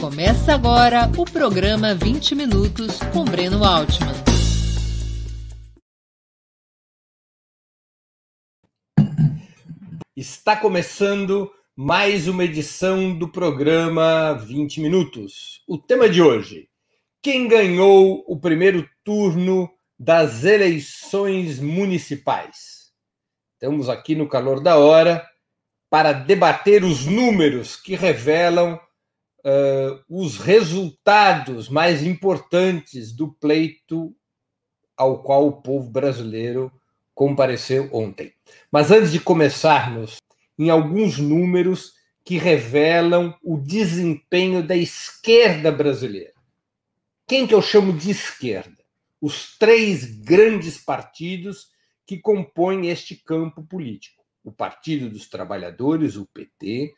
Começa agora o programa 20 Minutos com Breno Altman. Está começando mais uma edição do programa 20 Minutos. O tema de hoje: quem ganhou o primeiro turno das eleições municipais? Estamos aqui no calor da hora para debater os números que revelam uh, os resultados mais importantes do pleito ao qual o povo brasileiro compareceu ontem. Mas antes de começarmos, em alguns números que revelam o desempenho da esquerda brasileira. Quem que eu chamo de esquerda? Os três grandes partidos que compõem este campo político o Partido dos Trabalhadores, o PT,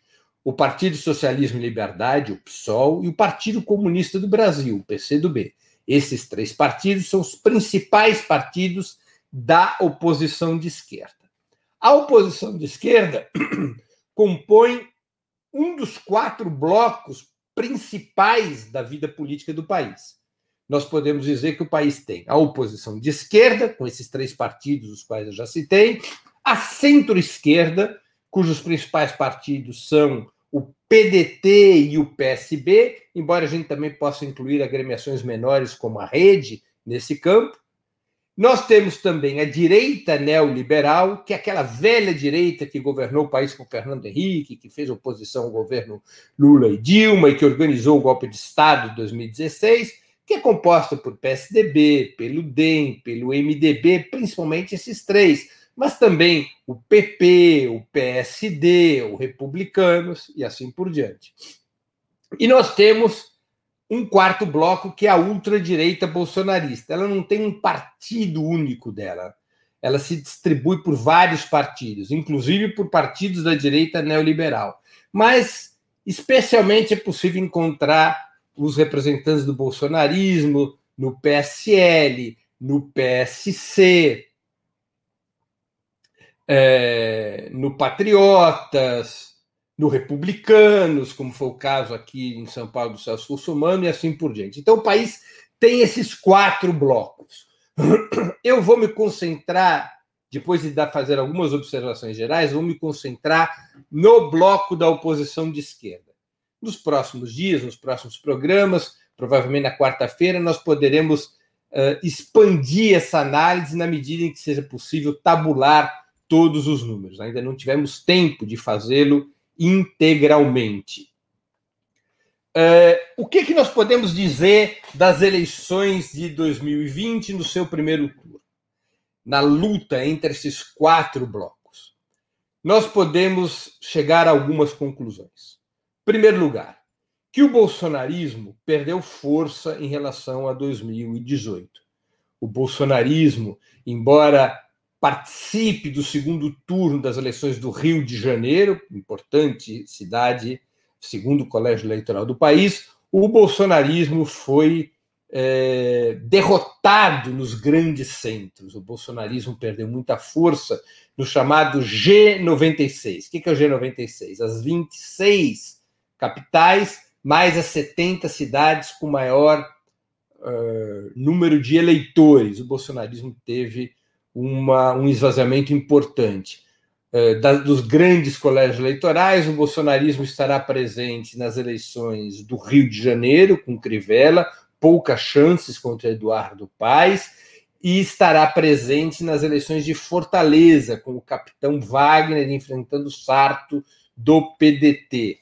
o Partido Socialismo e Liberdade, o PSOL, e o Partido Comunista do Brasil, o PCdoB. Esses três partidos são os principais partidos da oposição de esquerda. A oposição de esquerda compõe um dos quatro blocos principais da vida política do país. Nós podemos dizer que o país tem a oposição de esquerda, com esses três partidos, os quais eu já citei, a centro-esquerda, cujos principais partidos são o PDT e o PSB, embora a gente também possa incluir agremiações menores como a Rede nesse campo. Nós temos também a direita neoliberal, que é aquela velha direita que governou o país com Fernando Henrique, que fez oposição ao governo Lula e Dilma e que organizou o golpe de Estado de 2016, que é composta por PSDB, pelo DEM, pelo MDB, principalmente esses três mas também o PP, o PSD, o Republicanos e assim por diante. E nós temos um quarto bloco que é a ultradireita bolsonarista. Ela não tem um partido único dela. Ela se distribui por vários partidos, inclusive por partidos da direita neoliberal. Mas, especialmente, é possível encontrar os representantes do bolsonarismo no PSL, no PSC, é, no Patriotas, no Republicanos, como foi o caso aqui em São Paulo do Celso Russomano, e assim por diante. Então, o país tem esses quatro blocos. Eu vou me concentrar, depois de dar, fazer algumas observações gerais, vou me concentrar no bloco da oposição de esquerda. Nos próximos dias, nos próximos programas, provavelmente na quarta-feira, nós poderemos uh, expandir essa análise na medida em que seja possível tabular todos os números. Ainda não tivemos tempo de fazê-lo integralmente. Uh, o que, que nós podemos dizer das eleições de 2020 no seu primeiro turno? Na luta entre esses quatro blocos. Nós podemos chegar a algumas conclusões. Em primeiro lugar, que o bolsonarismo perdeu força em relação a 2018. O bolsonarismo, embora participe do segundo turno das eleições do Rio de Janeiro, importante cidade, segundo colégio eleitoral do país, o bolsonarismo foi é, derrotado nos grandes centros. O bolsonarismo perdeu muita força no chamado G96. O que é o G96? As 26 capitais, mais as 70 cidades com maior uh, número de eleitores. O bolsonarismo teve uma, um esvaziamento importante. É, da, dos grandes colégios eleitorais, o bolsonarismo estará presente nas eleições do Rio de Janeiro, com Crivella, poucas chances contra Eduardo Paes, e estará presente nas eleições de Fortaleza, com o capitão Wagner enfrentando Sarto do PDT.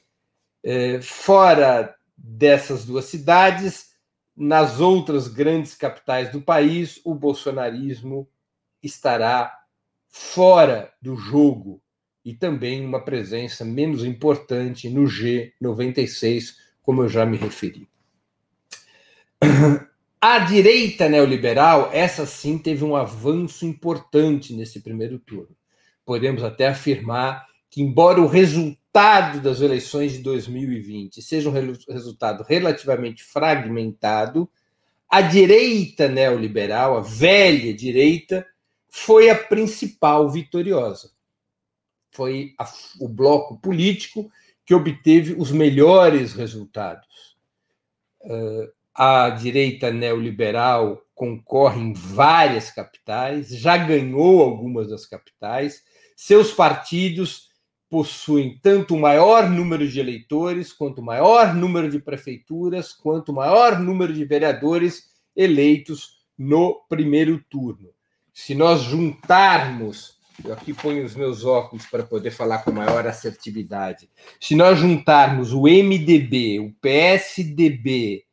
É, fora dessas duas cidades, nas outras grandes capitais do país, o bolsonarismo estará fora do jogo e também uma presença menos importante no G96, como eu já me referi. A direita neoliberal, essa sim teve um avanço importante nesse primeiro turno. Podemos até afirmar que, embora o resultado das eleições de 2020 seja um resultado relativamente fragmentado, a direita neoliberal, a velha direita, foi a principal vitoriosa. Foi a, o bloco político que obteve os melhores resultados. a direita neoliberal concorre em várias capitais, já ganhou algumas das capitais, seus partidos possuem tanto o maior número de eleitores, quanto o maior número de prefeituras, quanto o maior número de vereadores eleitos no primeiro turno. Se nós juntarmos, eu aqui ponho os meus óculos para poder falar com maior assertividade. Se nós juntarmos o MDB, o PSDB,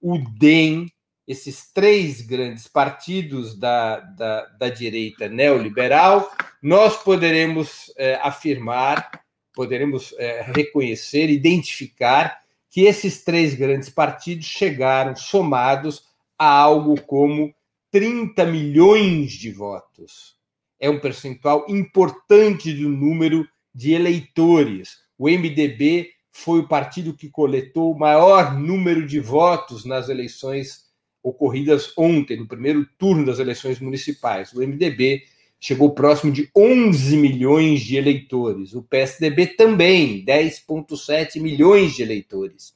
o DEM esses três grandes partidos da, da, da direita neoliberal, nós poderemos é, afirmar, poderemos é, reconhecer, identificar que esses três grandes partidos chegaram somados a algo como 30 milhões de votos. É um percentual importante do número de eleitores. O MDB foi o partido que coletou o maior número de votos nas eleições ocorridas ontem, no primeiro turno das eleições municipais. O MDB chegou próximo de 11 milhões de eleitores. O PSDB também, 10,7 milhões de eleitores.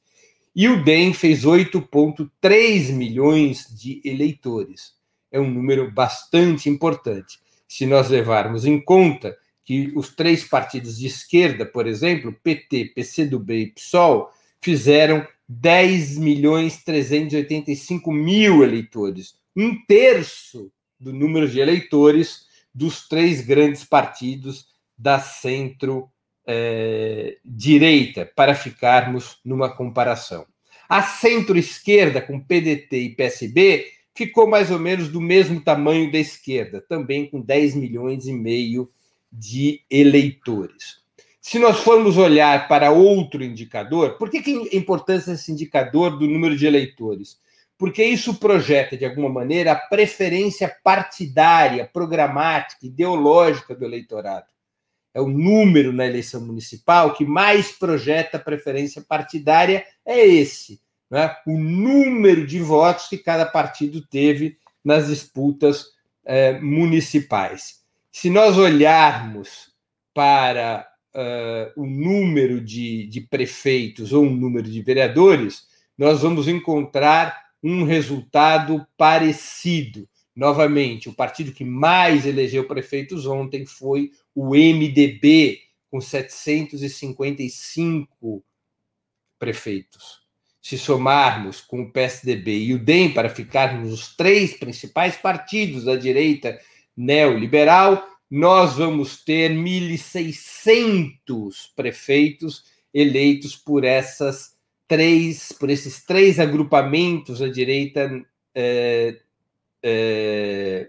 E o DEM fez 8,3 milhões de eleitores. É um número bastante importante. Se nós levarmos em conta que os três partidos de esquerda, por exemplo, PT, PCdoB e PSOL, fizeram 10 milhões 385 mil eleitores, um terço do número de eleitores dos três grandes partidos da centro-direita, é, para ficarmos numa comparação. A centro-esquerda, com PDT e PSB, ficou mais ou menos do mesmo tamanho da esquerda, também com 10 milhões e meio de eleitores. Se nós formos olhar para outro indicador, por que, que é importância esse indicador do número de eleitores? Porque isso projeta, de alguma maneira, a preferência partidária, programática, ideológica do eleitorado. É o número na eleição municipal que mais projeta a preferência partidária, é esse. Né? O número de votos que cada partido teve nas disputas eh, municipais. Se nós olharmos para uh, o número de, de prefeitos ou um número de vereadores, nós vamos encontrar um resultado parecido. Novamente, o partido que mais elegeu prefeitos ontem foi o MDB, com 755 prefeitos. Se somarmos com o PSDB e o DEM, para ficarmos os três principais partidos da direita neoliberal, nós vamos ter 1.600 prefeitos eleitos por essas três, por esses três agrupamentos à direita é, é,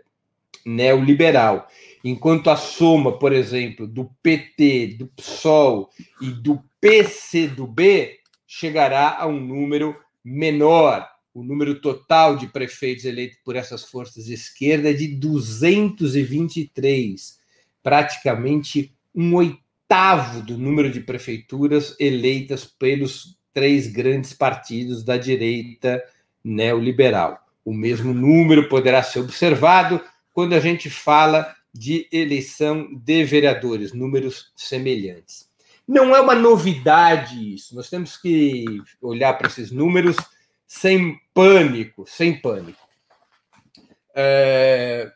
neoliberal. Enquanto a soma, por exemplo, do PT, do PSOL e do PCdoB chegará a um número menor. O número total de prefeitos eleitos por essas forças de esquerda é de 223, praticamente um oitavo do número de prefeituras eleitas pelos três grandes partidos da direita neoliberal. O mesmo número poderá ser observado quando a gente fala de eleição de vereadores, números semelhantes. Não é uma novidade isso, nós temos que olhar para esses números sem pânico, sem pânico. É,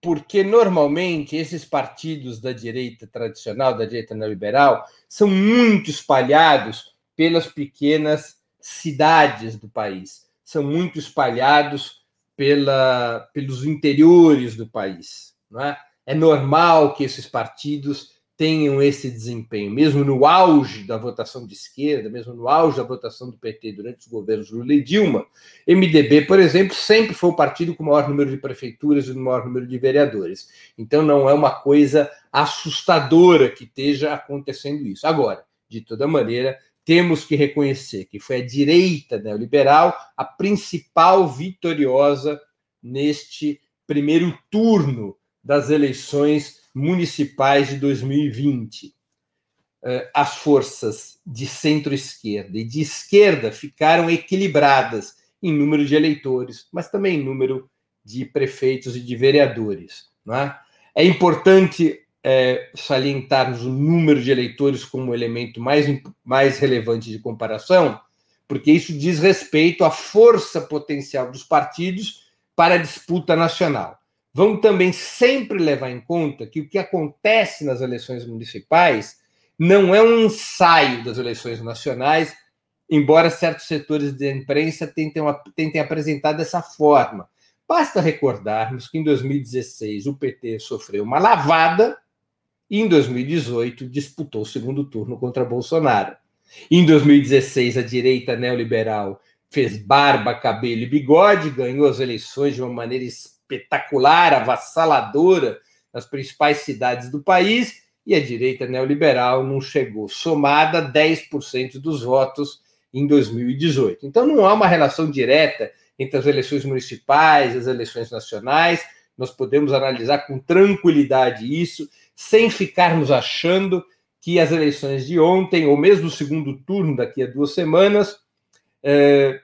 porque normalmente esses partidos da direita tradicional, da direita neoliberal, são muito espalhados pelas pequenas cidades do país, são muito espalhados pela, pelos interiores do país. Não é? é normal que esses partidos tenham esse desempenho, mesmo no auge da votação de esquerda, mesmo no auge da votação do PT durante os governos Lula e Dilma, MDB, por exemplo, sempre foi o partido com o maior número de prefeituras e o maior número de vereadores. Então não é uma coisa assustadora que esteja acontecendo isso. Agora, de toda maneira, temos que reconhecer que foi a direita neoliberal a principal vitoriosa neste primeiro turno das eleições municipais de 2020. Eh, as forças de centro-esquerda e de esquerda ficaram equilibradas em número de eleitores, mas também em número de prefeitos e de vereadores. É? é? importante é, salientarmos o número de eleitores como elemento mais, mais relevante de comparação, porque isso diz respeito à força potencial dos partidos para a disputa nacional. Vamos também sempre levar em conta que o que acontece nas eleições municipais não é um ensaio das eleições nacionais, embora certos setores da imprensa tentem, tentem apresentar dessa forma. Basta recordarmos que em 2016 o PT sofreu uma lavada e em 2018 disputou o segundo turno contra Bolsonaro. Em 2016, a direita neoliberal fez barba, cabelo e bigode, ganhou as eleições de uma maneira espetacular, avassaladora nas principais cidades do país, e a direita neoliberal não chegou somada a 10% dos votos em 2018. Então não há uma relação direta entre as eleições municipais e as eleições nacionais. Nós podemos analisar com tranquilidade isso, sem ficarmos achando que as eleições de ontem, ou mesmo o segundo turno daqui a duas semanas, é,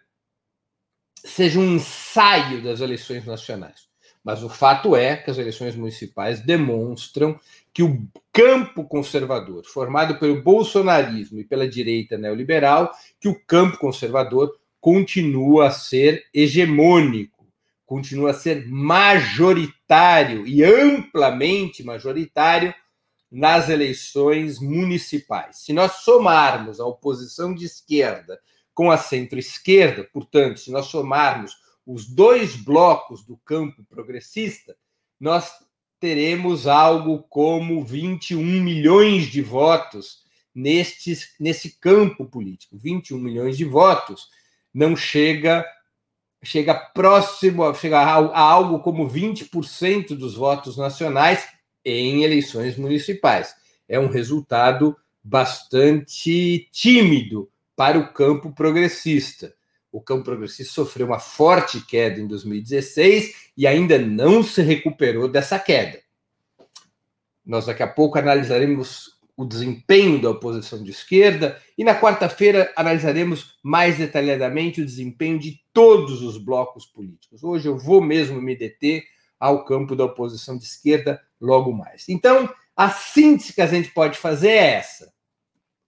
seja um ensaio das eleições nacionais. Mas o fato é que as eleições municipais demonstram que o campo conservador, formado pelo bolsonarismo e pela direita neoliberal, que o campo conservador continua a ser hegemônico, continua a ser majoritário e amplamente majoritário nas eleições municipais. Se nós somarmos a oposição de esquerda com a centro-esquerda, portanto, se nós somarmos os dois blocos do campo progressista, nós teremos algo como 21 milhões de votos neste, nesse campo político. 21 milhões de votos não chega chega próximo, chega a, a algo como 20% dos votos nacionais em eleições municipais. É um resultado bastante tímido para o campo progressista. O campo progressista sofreu uma forte queda em 2016 e ainda não se recuperou dessa queda. Nós daqui a pouco analisaremos o desempenho da oposição de esquerda e na quarta-feira analisaremos mais detalhadamente o desempenho de todos os blocos políticos. Hoje eu vou mesmo me deter ao campo da oposição de esquerda logo mais. Então, a síntese que a gente pode fazer é essa: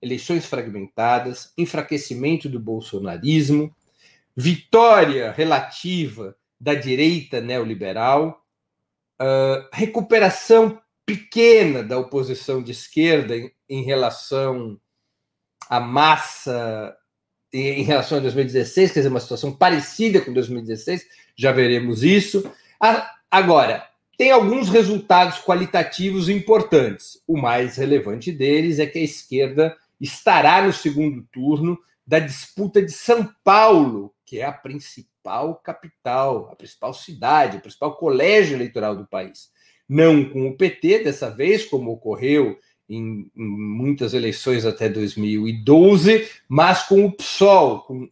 eleições fragmentadas, enfraquecimento do bolsonarismo, vitória relativa da direita neoliberal, uh, recuperação pequena da oposição de esquerda em, em relação à massa, em, relação a 2016, quer dizer, uma situação parecida com 2016, já veremos isso. agora, tem alguns resultados qualitativos importantes. O mais relevante deles é que a esquerda estará no segundo turno da disputa de São Paulo, que é a principal capital, a principal cidade, o principal colégio eleitoral do país não com o PT dessa vez, como ocorreu em, em muitas eleições até 2012, mas com o PSOL, com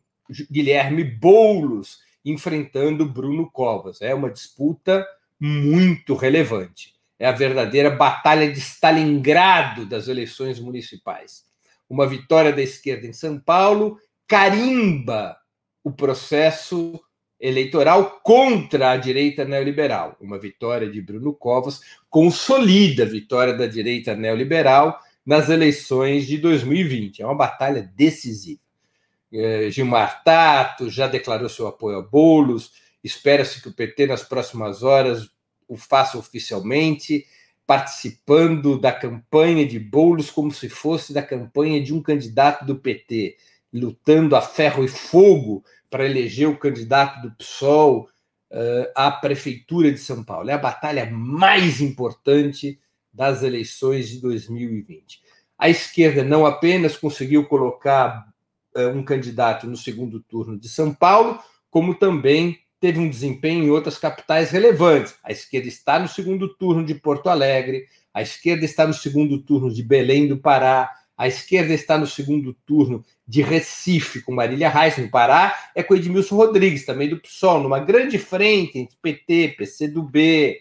Guilherme Boulos enfrentando Bruno Covas. É uma disputa muito relevante. É a verdadeira batalha de Stalingrado das eleições municipais. Uma vitória da esquerda em São Paulo carimba o processo eleitoral contra a direita neoliberal. Uma vitória de Bruno Covas consolida a vitória da direita neoliberal nas eleições de 2020. É uma batalha decisiva. É, Gilmar Tato já declarou seu apoio a Bolos. Espera-se que o PT, nas próximas horas, o faça oficialmente, participando da campanha de Bolos como se fosse da campanha de um candidato do PT, lutando a ferro e fogo para eleger o candidato do PSOL uh, à prefeitura de São Paulo. É a batalha mais importante das eleições de 2020. A esquerda não apenas conseguiu colocar uh, um candidato no segundo turno de São Paulo, como também teve um desempenho em outras capitais relevantes. A esquerda está no segundo turno de Porto Alegre, a esquerda está no segundo turno de Belém do Pará, a esquerda está no segundo turno de Recife, com Marília Reis, no Pará, é com Edmilson Rodrigues, também do PSOL, numa grande frente entre PT, PCdoB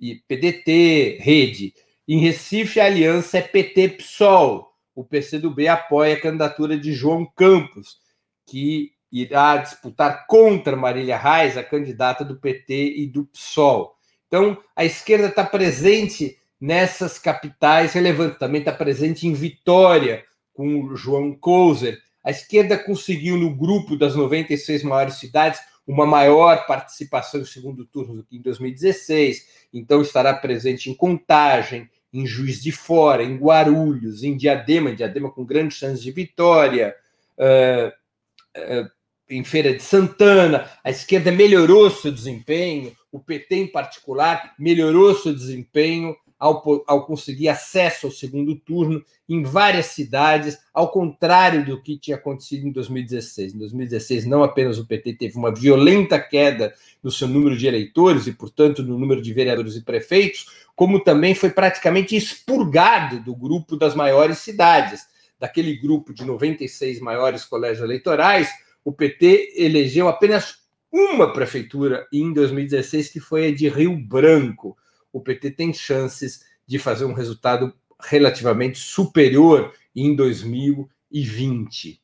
e PDT, Rede. Em Recife, a aliança é PT-PSOL. O PCdoB apoia a candidatura de João Campos, que irá disputar contra Marília Reis, a candidata do PT e do PSOL. Então, a esquerda está presente nessas capitais relevantes. Também está presente em Vitória, com o João Couser, A esquerda conseguiu, no grupo das 96 maiores cidades, uma maior participação no segundo turno do que em 2016. Então, estará presente em Contagem, em Juiz de Fora, em Guarulhos, em Diadema, em Diadema com grandes chances de vitória, uh, uh, em Feira de Santana. A esquerda melhorou seu desempenho, o PT em particular melhorou seu desempenho ao, ao conseguir acesso ao segundo turno em várias cidades, ao contrário do que tinha acontecido em 2016. Em 2016, não apenas o PT teve uma violenta queda no seu número de eleitores e, portanto, no número de vereadores e prefeitos, como também foi praticamente expurgado do grupo das maiores cidades. Daquele grupo de 96 maiores colégios eleitorais, o PT elegeu apenas uma prefeitura em 2016, que foi a de Rio Branco o PT tem chances de fazer um resultado relativamente superior em 2020.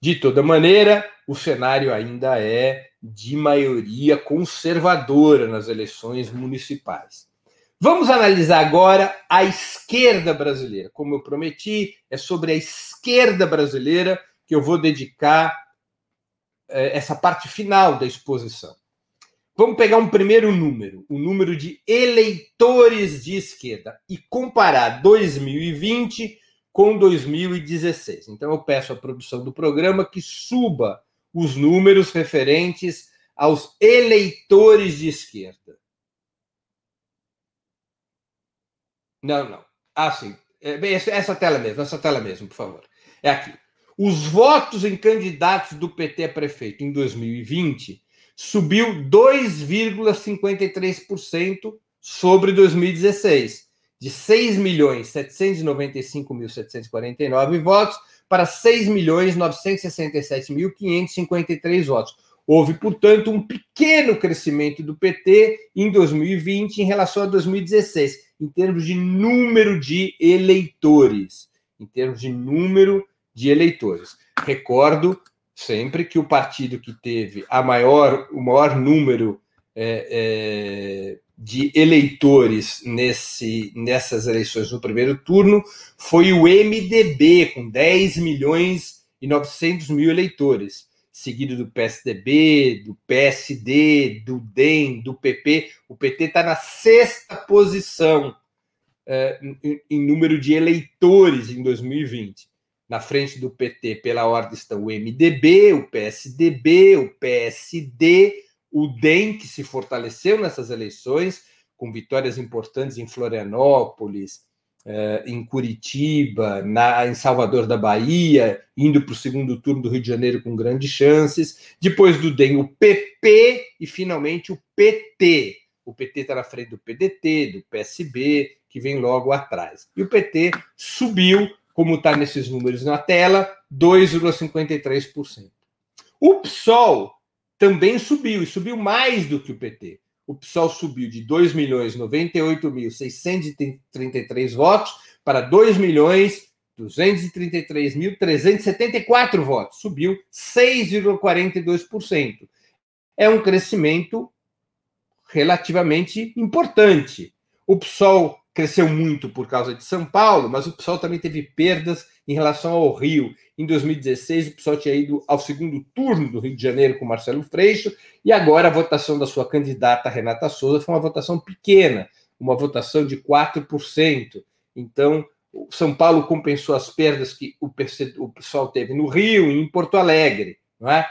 De toda maneira, o cenário ainda é de maioria conservadora nas eleições municipais. Vamos analisar agora a esquerda brasileira. Como eu prometi, é sobre a esquerda brasileira que eu vou dedicar eh, essa parte final da exposição. Vamos pegar um primeiro número, o número de eleitores de esquerda, e comparar 2020 com 2016. Então, eu peço à produção do programa que suba os números referentes aos eleitores de esquerda. Não, não. Ah, sim. É, essa tela mesmo, essa tela mesmo, por favor. É aqui. Os votos em candidatos do PT a prefeito em 2020 subiu 2,53% sobre 2016, de 6 milhões 795.749 votos para 6 milhões 967.553 votos. Houve, portanto, um pequeno crescimento do PT em 2020 em relação a 2016, em termos de número de eleitores. Em termos de número de eleitores. Recordo sempre que o partido que teve a maior, o maior número é, é, de eleitores nesse, nessas eleições no primeiro turno foi o MDB, com 10 milhões e 900 mil eleitores, seguido do PSDB, do PSD, do DEM, do PP. O PT está na sexta posição é, em, em número de eleitores em 2020. Na frente do PT, pela ordem, estão o MDB, o PSDB, o PSD, o DEM, que se fortaleceu nessas eleições, com vitórias importantes em Florianópolis, eh, em Curitiba, na, em Salvador da Bahia, indo para o segundo turno do Rio de Janeiro com grandes chances. Depois do DEM, o PP e finalmente o PT. O PT está na frente do PDT, do PSB, que vem logo atrás. E o PT subiu como está nesses números na tela, 2,53%. O PSOL também subiu, e subiu mais do que o PT. O PSOL subiu de 2 milhões 98.633 votos para 2 milhões 233.374 votos. Subiu 6,42%. É um crescimento relativamente importante. O PSOL cresceu muito por causa de São Paulo, mas o PSOL também teve perdas em relação ao Rio. Em 2016, o PSOL tinha ido ao segundo turno do Rio de Janeiro com Marcelo Freixo, e agora a votação da sua candidata, Renata Souza, foi uma votação pequena, uma votação de 4%. Então, São Paulo compensou as perdas que o PSOL teve no Rio e em Porto Alegre. Não é?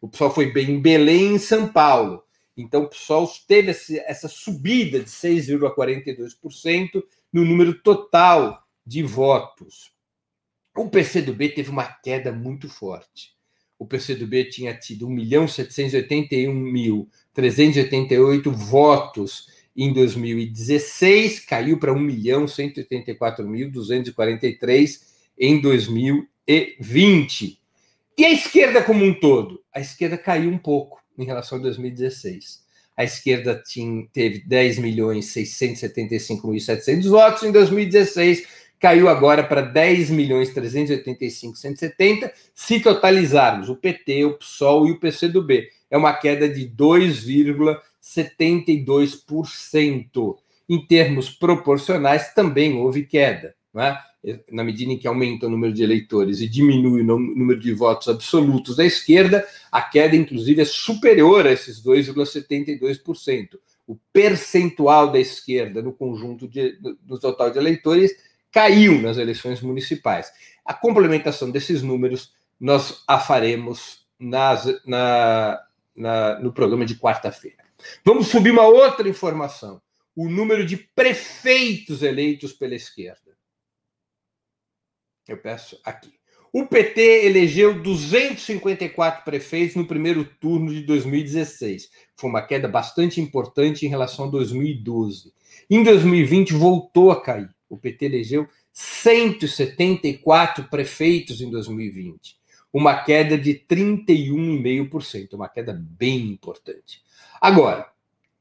O PSOL foi bem em Belém e em São Paulo. Então, o PSOL teve essa subida de 6,42% no número total de votos. O PCdoB teve uma queda muito forte. O PCdoB tinha tido 1.781.388 votos em 2016, caiu para 1.184.243 em 2020. E a esquerda como um todo? A esquerda caiu um pouco em relação a 2016. A esquerda tinha, teve 10 milhões 675.700 votos em 2016, caiu agora para 10 milhões 385.170, se totalizarmos o PT, o PSOL e o PCdoB. É uma queda de 2,72%. Em termos proporcionais, também houve queda. Não é? Na medida em que aumenta o número de eleitores e diminui o número de votos absolutos da esquerda, a queda, inclusive, é superior a esses 2,72%. O percentual da esquerda no conjunto de, no total de eleitores caiu nas eleições municipais. A complementação desses números nós a faremos nas, na, na, no programa de quarta-feira. Vamos subir uma outra informação: o número de prefeitos eleitos pela esquerda. Eu peço aqui. O PT elegeu 254 prefeitos no primeiro turno de 2016. Foi uma queda bastante importante em relação a 2012. Em 2020 voltou a cair. O PT elegeu 174 prefeitos em 2020, uma queda de 31,5%, uma queda bem importante. Agora,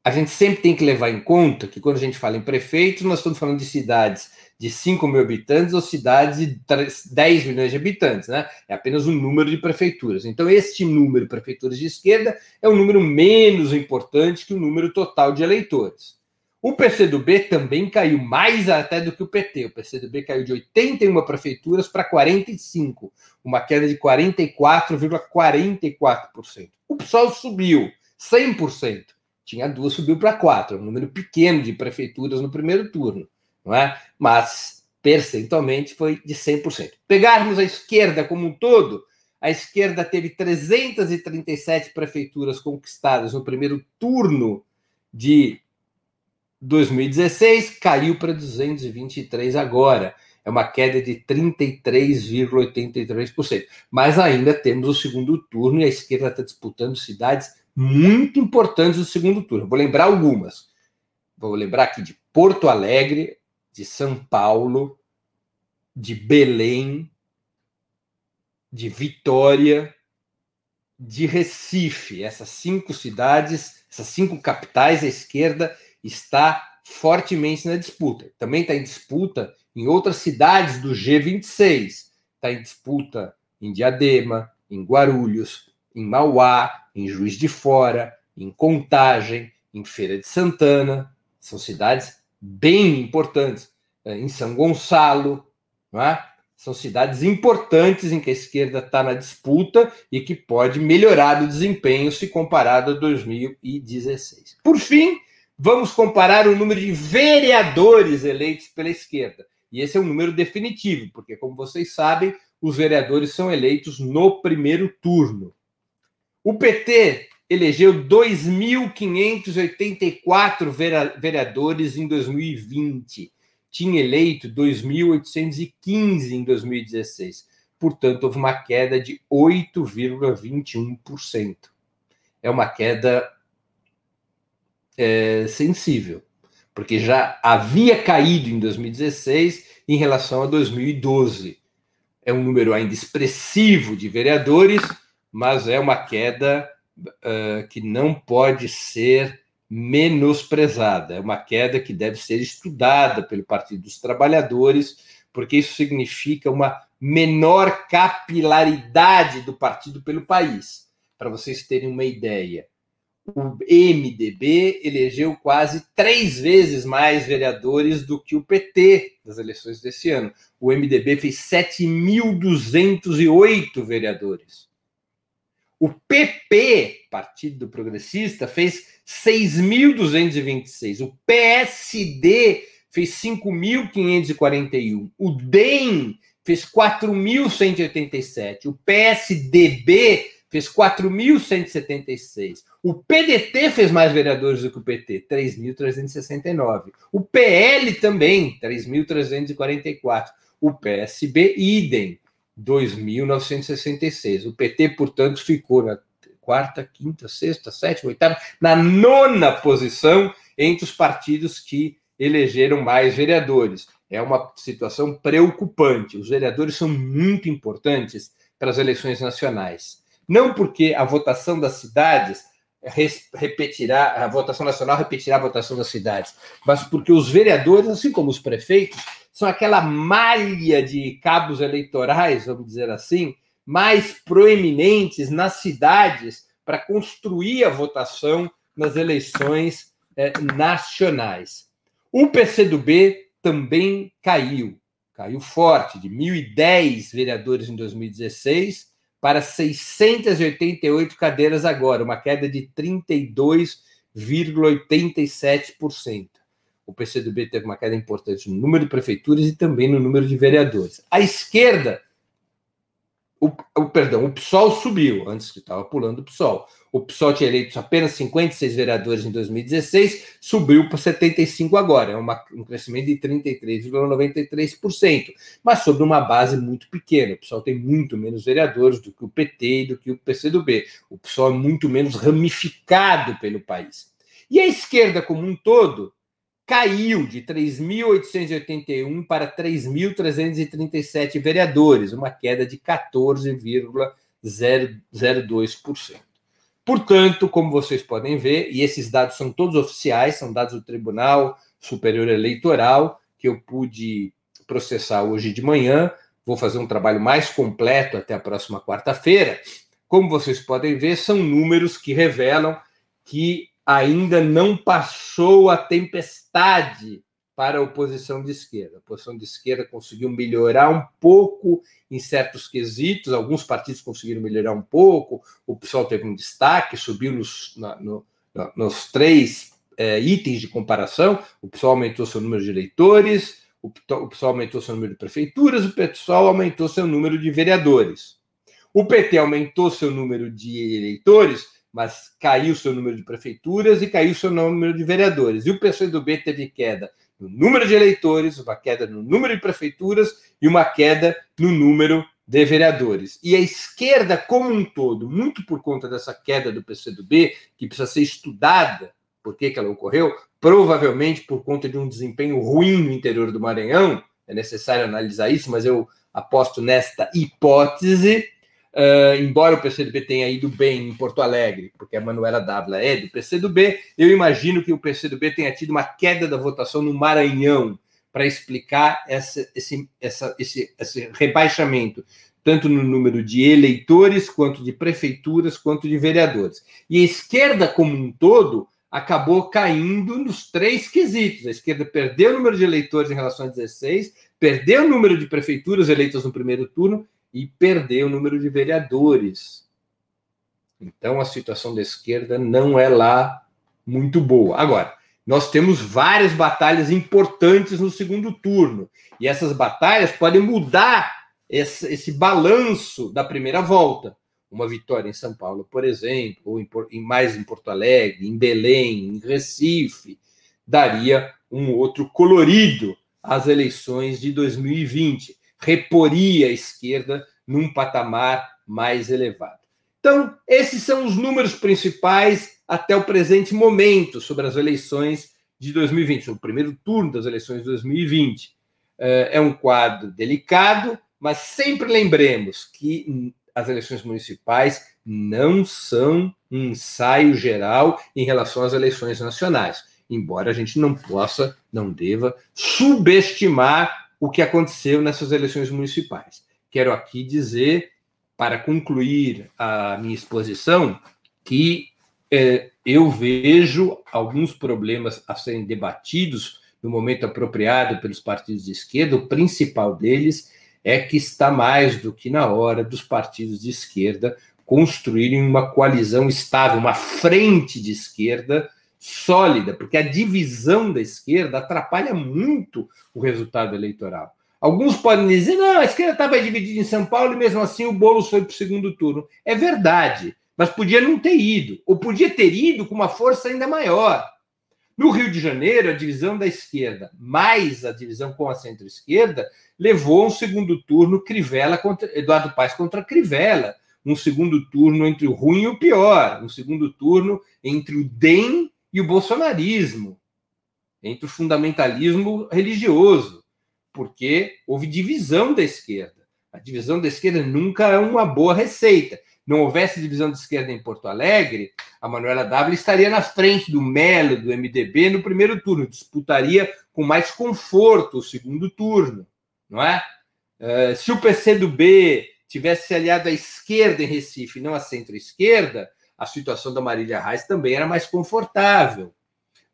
a gente sempre tem que levar em conta que quando a gente fala em prefeitos, nós estamos falando de cidades de 5 mil habitantes ou cidades de 10 milhões de habitantes, né? É apenas um número de prefeituras. Então, este número de prefeituras de esquerda é um número menos importante que o número total de eleitores. O PCdoB também caiu mais até do que o PT. O PCdoB caiu de 81 prefeituras para 45, uma queda de 44,44%. O PSOL subiu 100%. Tinha duas, subiu para quatro, um número pequeno de prefeituras no primeiro turno não é? Mas percentualmente foi de 100%. Pegarmos a esquerda como um todo, a esquerda teve 337 prefeituras conquistadas no primeiro turno de 2016, caiu para 223 agora. É uma queda de 33,83%. Mas ainda temos o segundo turno e a esquerda está disputando cidades muito importantes do segundo turno. Vou lembrar algumas. Vou lembrar aqui de Porto Alegre, de São Paulo, de Belém, de Vitória, de Recife. Essas cinco cidades, essas cinco capitais, a esquerda está fortemente na disputa. Também está em disputa em outras cidades do G26. Está em disputa em Diadema, em Guarulhos, em Mauá, em Juiz de Fora, em Contagem, em Feira de Santana. São cidades bem importantes, é, em São Gonçalo, é? São cidades importantes em que a esquerda está na disputa e que pode melhorar o desempenho se comparado a 2016. Por fim, vamos comparar o número de vereadores eleitos pela esquerda. E esse é um número definitivo, porque, como vocês sabem, os vereadores são eleitos no primeiro turno. O PT elegeu 2.584 vereadores em 2020. Tinha eleito 2.815 em 2016. Portanto, houve uma queda de 8,21%. É uma queda é, sensível, porque já havia caído em 2016 em relação a 2012. É um número ainda expressivo de vereadores, mas é uma queda uh, que não pode ser menosprezada. É uma queda que deve ser estudada pelo Partido dos Trabalhadores, porque isso significa uma menor capilaridade do partido pelo país. Para vocês terem uma ideia, o MDB elegeu quase três vezes mais vereadores do que o PT nas eleições desse ano. O MDB fez 7.208 vereadores. O PP, Partido Progressista, fez 6.226. O PSD fez 5.541. O DEM fez 4.187. O PSDB fez 4.176. O PDT fez mais vereadores do que o PT, 3.369. O PL também, 3.344. O PSB, idem, 2.966. O PT, portanto, ficou na quarta, quinta, sexta, sétima, oitava, na nona posição entre os partidos que elegeram mais vereadores. É uma situação preocupante. Os vereadores são muito importantes para as eleições nacionais. Não porque a votação das cidades repetirá, a votação nacional repetirá a votação das cidades, mas porque os vereadores, assim como os prefeitos, são aquela malha de cabos eleitorais, vamos dizer assim, mais proeminentes nas cidades para construir a votação nas eleições eh, nacionais. O PCdoB também caiu. caiu forte, de 1.010 vereadores em 2016 para 688 cadeiras agora, uma queda de 32,87%. O PCdoB teve uma queda importante no número de prefeituras e também no número de vereadores. A esquerda o, o, perdão, o PSOL subiu, antes que estava pulando o PSOL. O PSOL tinha eleito apenas 56 vereadores em 2016, subiu para 75 agora, é uma, um crescimento de 33,93%, mas sobre uma base muito pequena. O PSOL tem muito menos vereadores do que o PT e do que o PCdoB. O PSOL é muito menos ramificado pelo país. E a esquerda como um todo caiu de 3.881 para 3.337 vereadores, uma queda de 14,02%. Portanto, como vocês podem ver, e esses dados são todos oficiais, são dados do Tribunal Superior Eleitoral, que eu pude processar hoje de manhã, vou fazer um trabalho mais completo até a próxima quarta-feira. Como vocês podem ver, são números que revelam que ainda não passou a tempestade para a oposição de esquerda. A oposição de esquerda conseguiu melhorar um pouco em certos quesitos, alguns partidos conseguiram melhorar um pouco, o PSOL teve um destaque, subiu nos, na, no, nos três é, itens de comparação, o PSOL aumentou seu número de eleitores, o, o PSOL aumentou seu número de prefeituras, o PSOL aumentou seu número de vereadores. O PT aumentou seu número de eleitores, mas caiu seu número de prefeituras e caiu seu número de vereadores. E o PCdoB teve queda no número de eleitores, uma queda no número de prefeituras e uma queda no número de vereadores. E a esquerda como um todo, muito por conta dessa queda do PCdoB, que precisa ser estudada, por que, que ela ocorreu, provavelmente por conta de um desempenho ruim no interior do Maranhão, é necessário analisar isso, mas eu aposto nesta hipótese, Uh, embora o PCdoB tenha ido bem em Porto Alegre, porque a Manuela Dávila é do PCdoB, eu imagino que o PCdoB tenha tido uma queda da votação no Maranhão para explicar essa, esse, essa, esse, esse rebaixamento, tanto no número de eleitores, quanto de prefeituras, quanto de vereadores. E a esquerda, como um todo, acabou caindo nos três quesitos. A esquerda perdeu o número de eleitores em relação a 16, perdeu o número de prefeituras eleitas no primeiro turno e perder o número de vereadores. Então a situação da esquerda não é lá muito boa. Agora, nós temos várias batalhas importantes no segundo turno, e essas batalhas podem mudar esse, esse balanço da primeira volta. Uma vitória em São Paulo, por exemplo, ou em, em mais em Porto Alegre, em Belém, em Recife, daria um outro colorido às eleições de 2020 reporia a esquerda num patamar mais elevado. Então, esses são os números principais até o presente momento sobre as eleições de 2020, o primeiro turno das eleições de 2020. É, é um quadro delicado, mas sempre lembremos que as eleições municipais não são um ensaio geral em relação às eleições nacionais, embora a gente não possa, não deva subestimar o que aconteceu nessas eleições municipais. Quero aqui dizer, para concluir a minha exposição, que é, eu vejo alguns problemas a serem debatidos no momento apropriado pelos partidos de esquerda. O principal deles é que está mais do que na hora dos partidos de esquerda construírem uma coalizão estável, uma frente de esquerda sólida, porque a divisão da esquerda atrapalha muito o resultado eleitoral. Alguns podem dizer, não, a esquerda estava dividida em São Paulo e mesmo assim o Boulos foi para o segundo turno. É verdade, mas podia não ter ido, ou podia ter ido com uma força ainda maior. No Rio de Janeiro, a divisão da esquerda mais a divisão com a centro-esquerda levou um segundo turno Crivella contra Eduardo Paes contra Crivella, um segundo turno entre o ruim e o pior, um segundo turno entre o DEM e o bolsonarismo, entre o fundamentalismo religioso, porque houve divisão da esquerda. A divisão da esquerda nunca é uma boa receita. Não houvesse divisão de esquerda em Porto Alegre, a Manuela Dávila estaria na frente do Melo, do MDB, no primeiro turno, disputaria com mais conforto o segundo turno, não é? Uh, se o PCdoB tivesse se aliado à esquerda em Recife, não à centro-esquerda, a situação da Marília Reis também era mais confortável.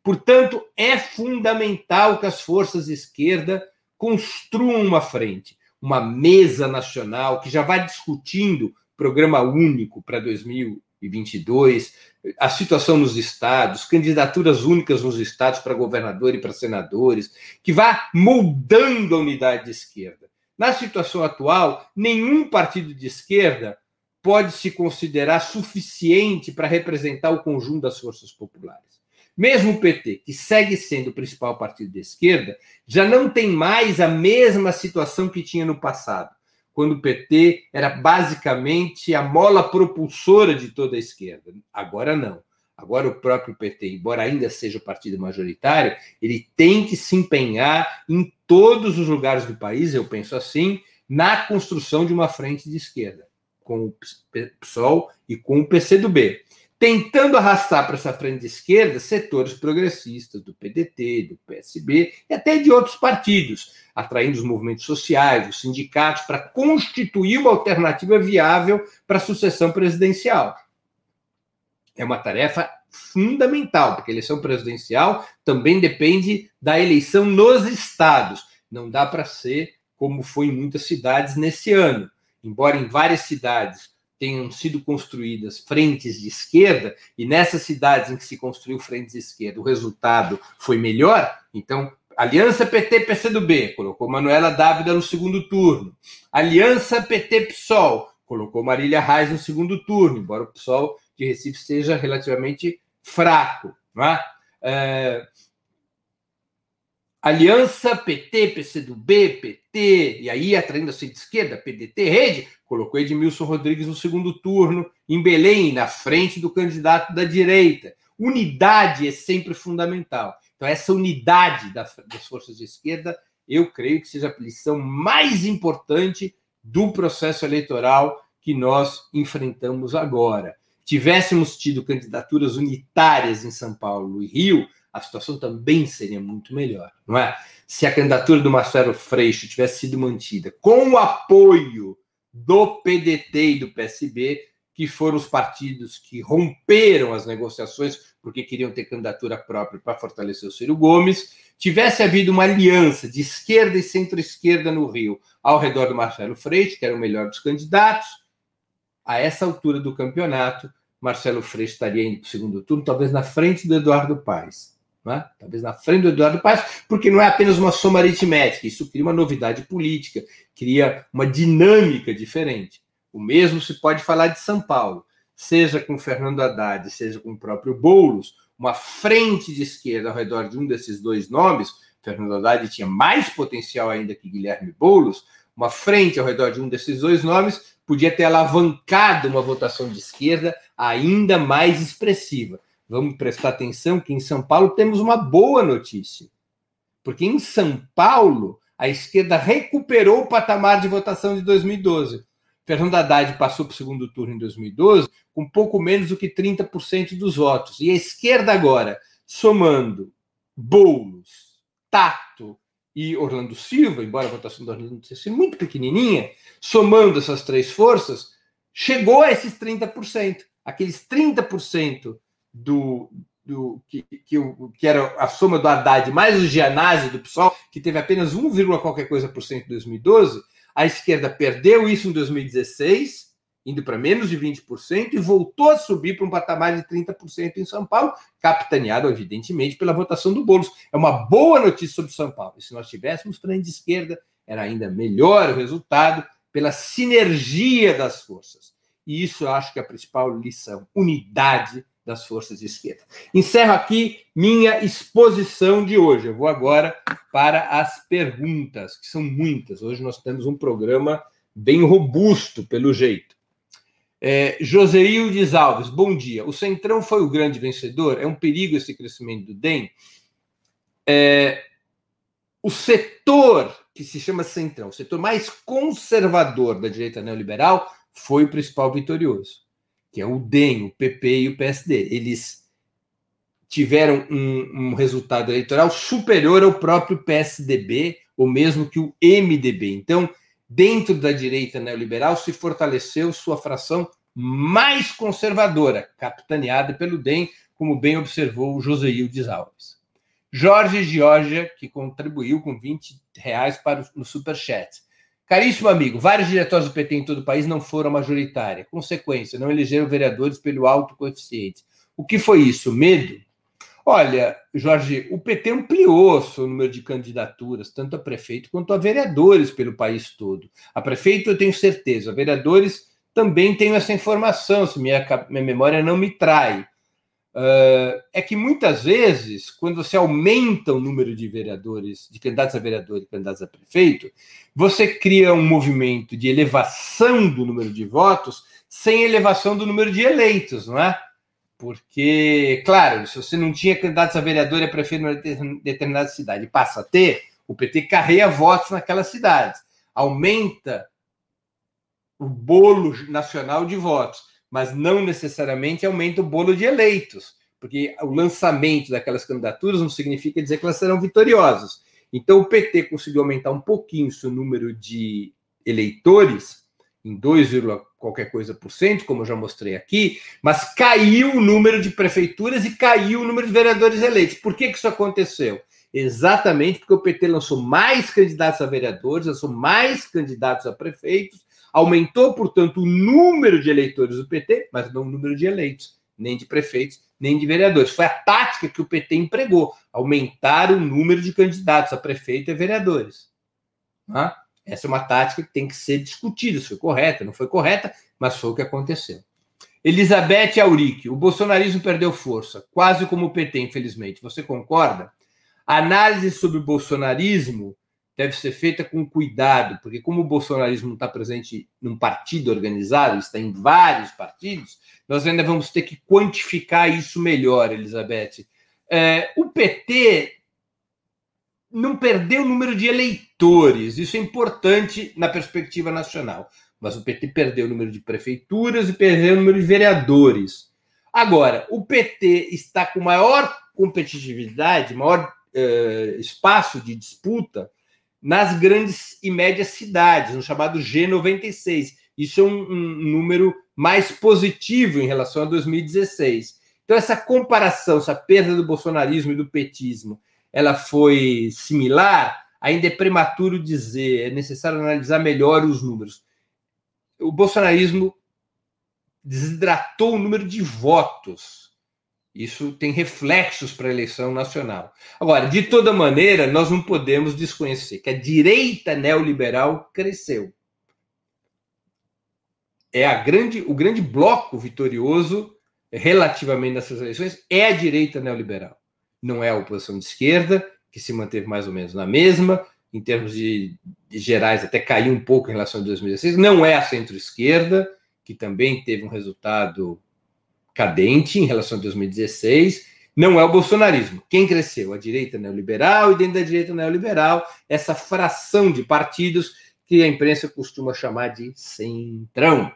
Portanto, é fundamental que as forças de esquerda construam uma frente, uma mesa nacional que já vai discutindo programa único para 2022, a situação nos estados, candidaturas únicas nos estados para governador e para senadores, que vá moldando a unidade de esquerda. Na situação atual, nenhum partido de esquerda pode se considerar suficiente para representar o conjunto das forças populares. Mesmo o PT, que segue sendo o principal partido de esquerda, já não tem mais a mesma situação que tinha no passado, quando o PT era basicamente a mola propulsora de toda a esquerda. Agora não. Agora o próprio PT, embora ainda seja o partido majoritário, ele tem que se empenhar em todos os lugares do país, eu penso assim, na construção de uma frente de esquerda, com o PSOL e com o PCdoB tentando arrastar para essa frente de esquerda setores progressistas do PDT, do PSB e até de outros partidos, atraindo os movimentos sociais, os sindicatos, para constituir uma alternativa viável para a sucessão presidencial. É uma tarefa fundamental, porque a eleição presidencial também depende da eleição nos estados. Não dá para ser como foi em muitas cidades nesse ano. Embora em várias cidades tenham sido construídas frentes de esquerda, e nessas cidades em que se construiu frentes de esquerda, o resultado foi melhor, então Aliança PT-PCdoB colocou Manuela Dávila no segundo turno. Aliança PT-PSOL colocou Marília Reis no segundo turno, embora o PSOL de Recife seja relativamente fraco. Não é? É... Aliança PT, PCdoB, PT, e aí atraindo a centro-esquerda, PDT, Rede, colocou Edmilson Rodrigues no segundo turno, em Belém, na frente do candidato da direita. Unidade é sempre fundamental. Então, essa unidade das forças de esquerda, eu creio que seja a lição mais importante do processo eleitoral que nós enfrentamos agora. Tivéssemos tido candidaturas unitárias em São Paulo e Rio, a situação também seria muito melhor, não é? Se a candidatura do Marcelo Freixo tivesse sido mantida com o apoio do PDT e do PSB, que foram os partidos que romperam as negociações porque queriam ter candidatura própria para fortalecer o Ciro Gomes, tivesse havido uma aliança de esquerda e centro-esquerda no Rio ao redor do Marcelo Freixo, que era o melhor dos candidatos, a essa altura do campeonato, Marcelo Freixo estaria indo para o segundo turno, talvez na frente do Eduardo Paes. Né? Talvez na frente do Eduardo Paes, porque não é apenas uma soma aritmética, isso cria uma novidade política, cria uma dinâmica diferente. O mesmo se pode falar de São Paulo, seja com Fernando Haddad, seja com o próprio Boulos, uma frente de esquerda ao redor de um desses dois nomes, Fernando Haddad tinha mais potencial ainda que Guilherme Boulos, uma frente ao redor de um desses dois nomes podia ter alavancado uma votação de esquerda ainda mais expressiva. Vamos prestar atenção que em São Paulo temos uma boa notícia. Porque em São Paulo, a esquerda recuperou o patamar de votação de 2012. Fernando Haddad passou para o segundo turno em 2012 com pouco menos do que 30% dos votos. E a esquerda agora, somando Boulos, Tato e Orlando Silva, embora a votação do Orlando tenha sido muito pequenininha, somando essas três forças, chegou a esses 30%. Aqueles 30% do, do que, que, que, era a soma do Haddad mais o Gianazzi do PSOL, que teve apenas 1, qualquer coisa por cento em 2012, a esquerda perdeu isso em 2016, indo para menos de 20%, e voltou a subir para um patamar de 30% em São Paulo, capitaneado, evidentemente, pela votação do Boulos. É uma boa notícia sobre São Paulo. E se nós tivéssemos frente de esquerda, era ainda melhor o resultado pela sinergia das forças. E isso eu acho que é a principal lição: unidade das forças de esquerda. Encerro aqui minha exposição de hoje. Eu vou agora para as perguntas, que são muitas. Hoje nós temos um programa bem robusto, pelo jeito. É, Joseildes Alves, bom dia. O Centrão foi o grande vencedor? É um perigo esse crescimento do DEM? É, o setor que se chama Centrão, o setor mais conservador da direita neoliberal, foi o principal vitorioso que é o DEM, o PP e o PSD. Eles tiveram um, um resultado eleitoral superior ao próprio PSDB, ou mesmo que o MDB. Então, dentro da direita neoliberal, se fortaleceu sua fração mais conservadora, capitaneada pelo DEM, como bem observou o Joseildes Alves. Jorge Giorgia, que contribuiu com 20 reais para no Superchat. Caríssimo amigo, vários diretórios do PT em todo o país não foram majoritária. Consequência, não elegeram vereadores pelo alto coeficiente. O que foi isso? Medo? Olha, Jorge, o PT ampliou seu número de candidaturas, tanto a prefeito quanto a vereadores pelo país todo. A prefeito eu tenho certeza, a vereadores também tenho essa informação, se minha, minha memória não me trai. É que muitas vezes, quando você aumenta o número de vereadores, de candidatos a vereador e candidatos a prefeito, você cria um movimento de elevação do número de votos sem elevação do número de eleitos, não é? Porque, claro, se você não tinha candidatos a vereador e a prefeito em determinada cidade, passa a ter, o PT carrega votos naquela cidade, aumenta o bolo nacional de votos mas não necessariamente aumenta o bolo de eleitos, porque o lançamento daquelas candidaturas não significa dizer que elas serão vitoriosas. Então, o PT conseguiu aumentar um pouquinho o seu número de eleitores, em 2, qualquer coisa por cento, como eu já mostrei aqui, mas caiu o número de prefeituras e caiu o número de vereadores eleitos. Por que, que isso aconteceu? Exatamente porque o PT lançou mais candidatos a vereadores, lançou mais candidatos a prefeitos, Aumentou, portanto, o número de eleitores do PT, mas não o número de eleitos, nem de prefeitos, nem de vereadores. Foi a tática que o PT empregou, aumentar o número de candidatos a prefeito e vereadores. Essa é uma tática que tem que ser discutida, se foi correta, não foi correta, mas foi o que aconteceu. Elizabeth Auric, o bolsonarismo perdeu força, quase como o PT, infelizmente. Você concorda? A análise sobre o bolsonarismo deve ser feita com cuidado, porque como o bolsonarismo não está presente num partido organizado, está em vários partidos, nós ainda vamos ter que quantificar isso melhor, Elizabeth. É, o PT não perdeu o número de eleitores, isso é importante na perspectiva nacional, mas o PT perdeu o número de prefeituras e perdeu o número de vereadores. Agora, o PT está com maior competitividade, maior uh, espaço de disputa nas grandes e médias cidades, no chamado G96. Isso é um, um, número mais positivo em relação a 2016. Então, essa comparação, essa perda do bolsonarismo e do petismo, ela foi similar? Ainda é prematuro dizer, é necessário analisar melhor os números. O bolsonarismo desidratou o número de votos isso tem reflexos para a eleição nacional. Agora, de toda maneira, nós não podemos desconhecer que a direita neoliberal cresceu. É a grande, o grande bloco vitorioso relativamente nessas eleições é a direita neoliberal. Não é a oposição de esquerda, que se manteve mais ou menos na mesma, em termos de, de gerais até caiu um pouco em relação a 2016. Não é a centro-esquerda, que também teve um resultado cadente em relação a 2016. Não é o bolsonarismo. Quem cresceu? A direita neoliberal e dentro da direita neoliberal, essa fração de partidos que a imprensa costuma chamar de centrão.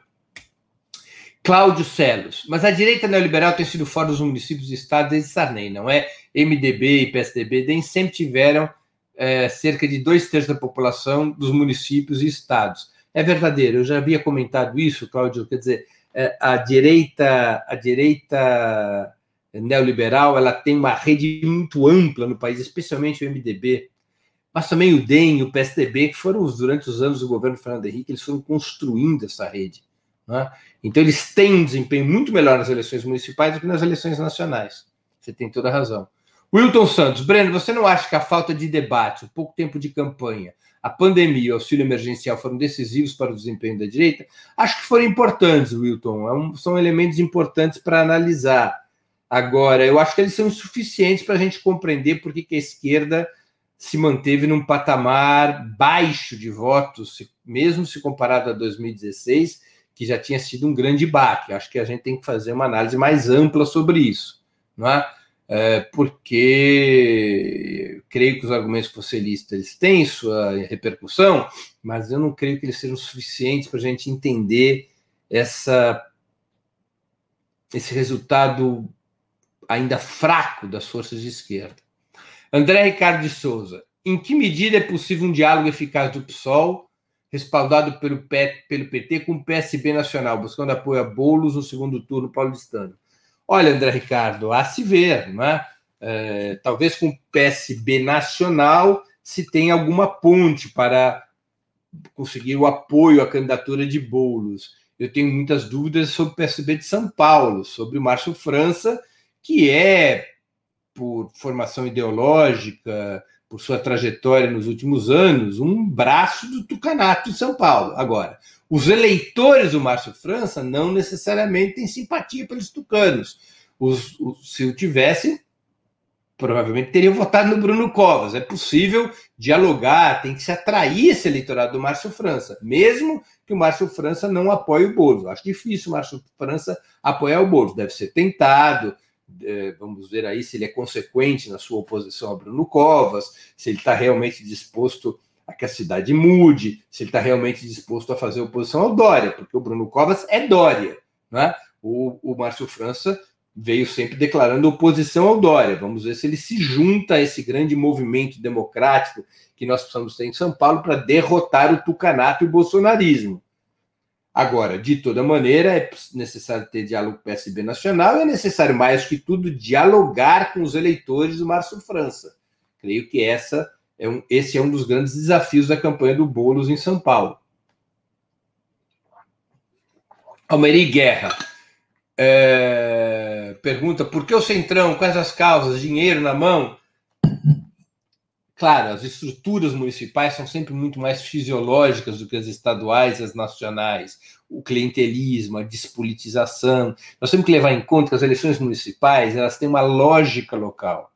Cláudio Celos. Mas a direita neoliberal tem sido fora dos municípios e estados desde Sarney, não é? MDB e PSDB nem sempre tiveram é, cerca de dois terços da população dos municípios e estados. É verdadeiro, eu já havia comentado isso, Cláudio, quer dizer, a direita, a direita neoliberal, ela tem uma rede muito ampla no país, especialmente o MDB, mas também o DEM e o PSDB, que foram durante os anos do governo Fernando Henrique, eles foram construindo essa rede. Né? Então, eles têm um desempenho muito melhor nas eleições municipais do que nas eleições nacionais. Você tem toda a razão. Wilton Santos, Breno, você não acha que a falta de debate, o pouco tempo de campanha, a pandemia e o auxílio emergencial foram decisivos para o desempenho da direita? Acho que foram importantes, Wilton. É um, são elementos importantes para analisar. Agora, eu acho que eles são insuficientes para a gente compreender por que, a esquerda se manteve num patamar baixo de votos, mesmo se comparado a 2016, que já tinha sido um grande baque. Acho que a gente tem que fazer uma análise mais ampla sobre isso. Não é? é, porque creio que os argumentos que você lista eles têm sua repercussão, mas eu não creio que eles sejam suficientes para a gente entender essa, esse resultado ainda fraco das forças de esquerda. André Ricardo de Souza, em que medida é possível um diálogo eficaz do PSOL, respaldado pelo, PT, com o PSB nacional, buscando apoio a bolos no segundo turno paulistano? Olha, André Ricardo, a se ver, não é? É talvez com o PSB nacional se tem alguma ponte para conseguir o apoio à candidatura de Boulos. Eu tenho muitas dúvidas sobre o PSB de São Paulo, sobre o Márcio França, que é, por formação ideológica, por sua trajetória nos últimos anos, um braço do tucanato de São Paulo. Agora, os eleitores do Márcio França não necessariamente têm simpatia pelos tucanos. Os, os, se o tivesse, provavelmente teriam votado no Bruno Covas. É possível dialogar, tem que se atrair esse eleitorado do Márcio França, mesmo que o Márcio França não apoie o Bozo. Acho difícil o Márcio França apoiar o Bozo. Deve ser tentado. É, vamos ver aí se ele é consequente na sua oposição a Bruno Covas, se ele está realmente disposto a que a cidade mude, se ele está realmente disposto a fazer oposição ao Dória, porque o Bruno Covas é Dória. Né? O, o Márcio França veio sempre declarando oposição ao Dória. Vamos ver se ele se junta a esse grande movimento democrático que nós precisamos ter em São Paulo para derrotar o tucanato e o bolsonarismo. Agora, de toda maneira, é necessário ter diálogo com o PSB nacional e é necessário, mais que tudo, dialogar com os eleitores do Márcio França. Creio que essa é um, esse é um dos grandes desafios da campanha do Boulos em São Paulo. Almeri Guerra. É, pergunta por que o Centrão, quais as causas, dinheiro na mão? Claro, as estruturas municipais são sempre muito mais fisiológicas do que as estaduais e as nacionais. O clientelismo, a despolitização. Nós temos que levar em conta que as eleições municipais elas têm uma lógica local.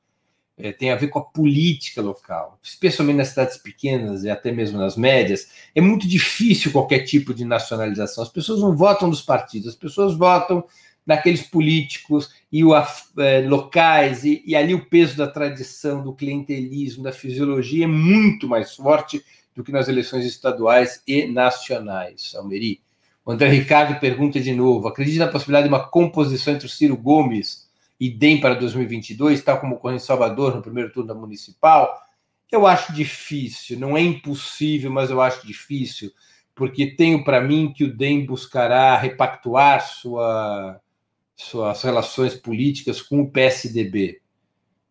É, tem a ver com a política local, especialmente nas cidades pequenas e até mesmo nas médias. É muito difícil qualquer tipo de nacionalização. As pessoas não votam dos partidos, as pessoas votam daqueles políticos e o, é, locais, e, e, ali o peso da tradição, do clientelismo, da fisiologia é muito mais forte do que nas eleições estaduais e nacionais. Almeri. O André Ricardo pergunta de novo: acredita na possibilidade de uma composição entre o Ciro Gomes e DEM para 2022, tal como ocorreu em Salvador no primeiro turno da municipal? Eu acho difícil, não é impossível, mas eu acho difícil, porque tenho para mim que o DEM buscará repactuar sua suas relações políticas com o PSDB.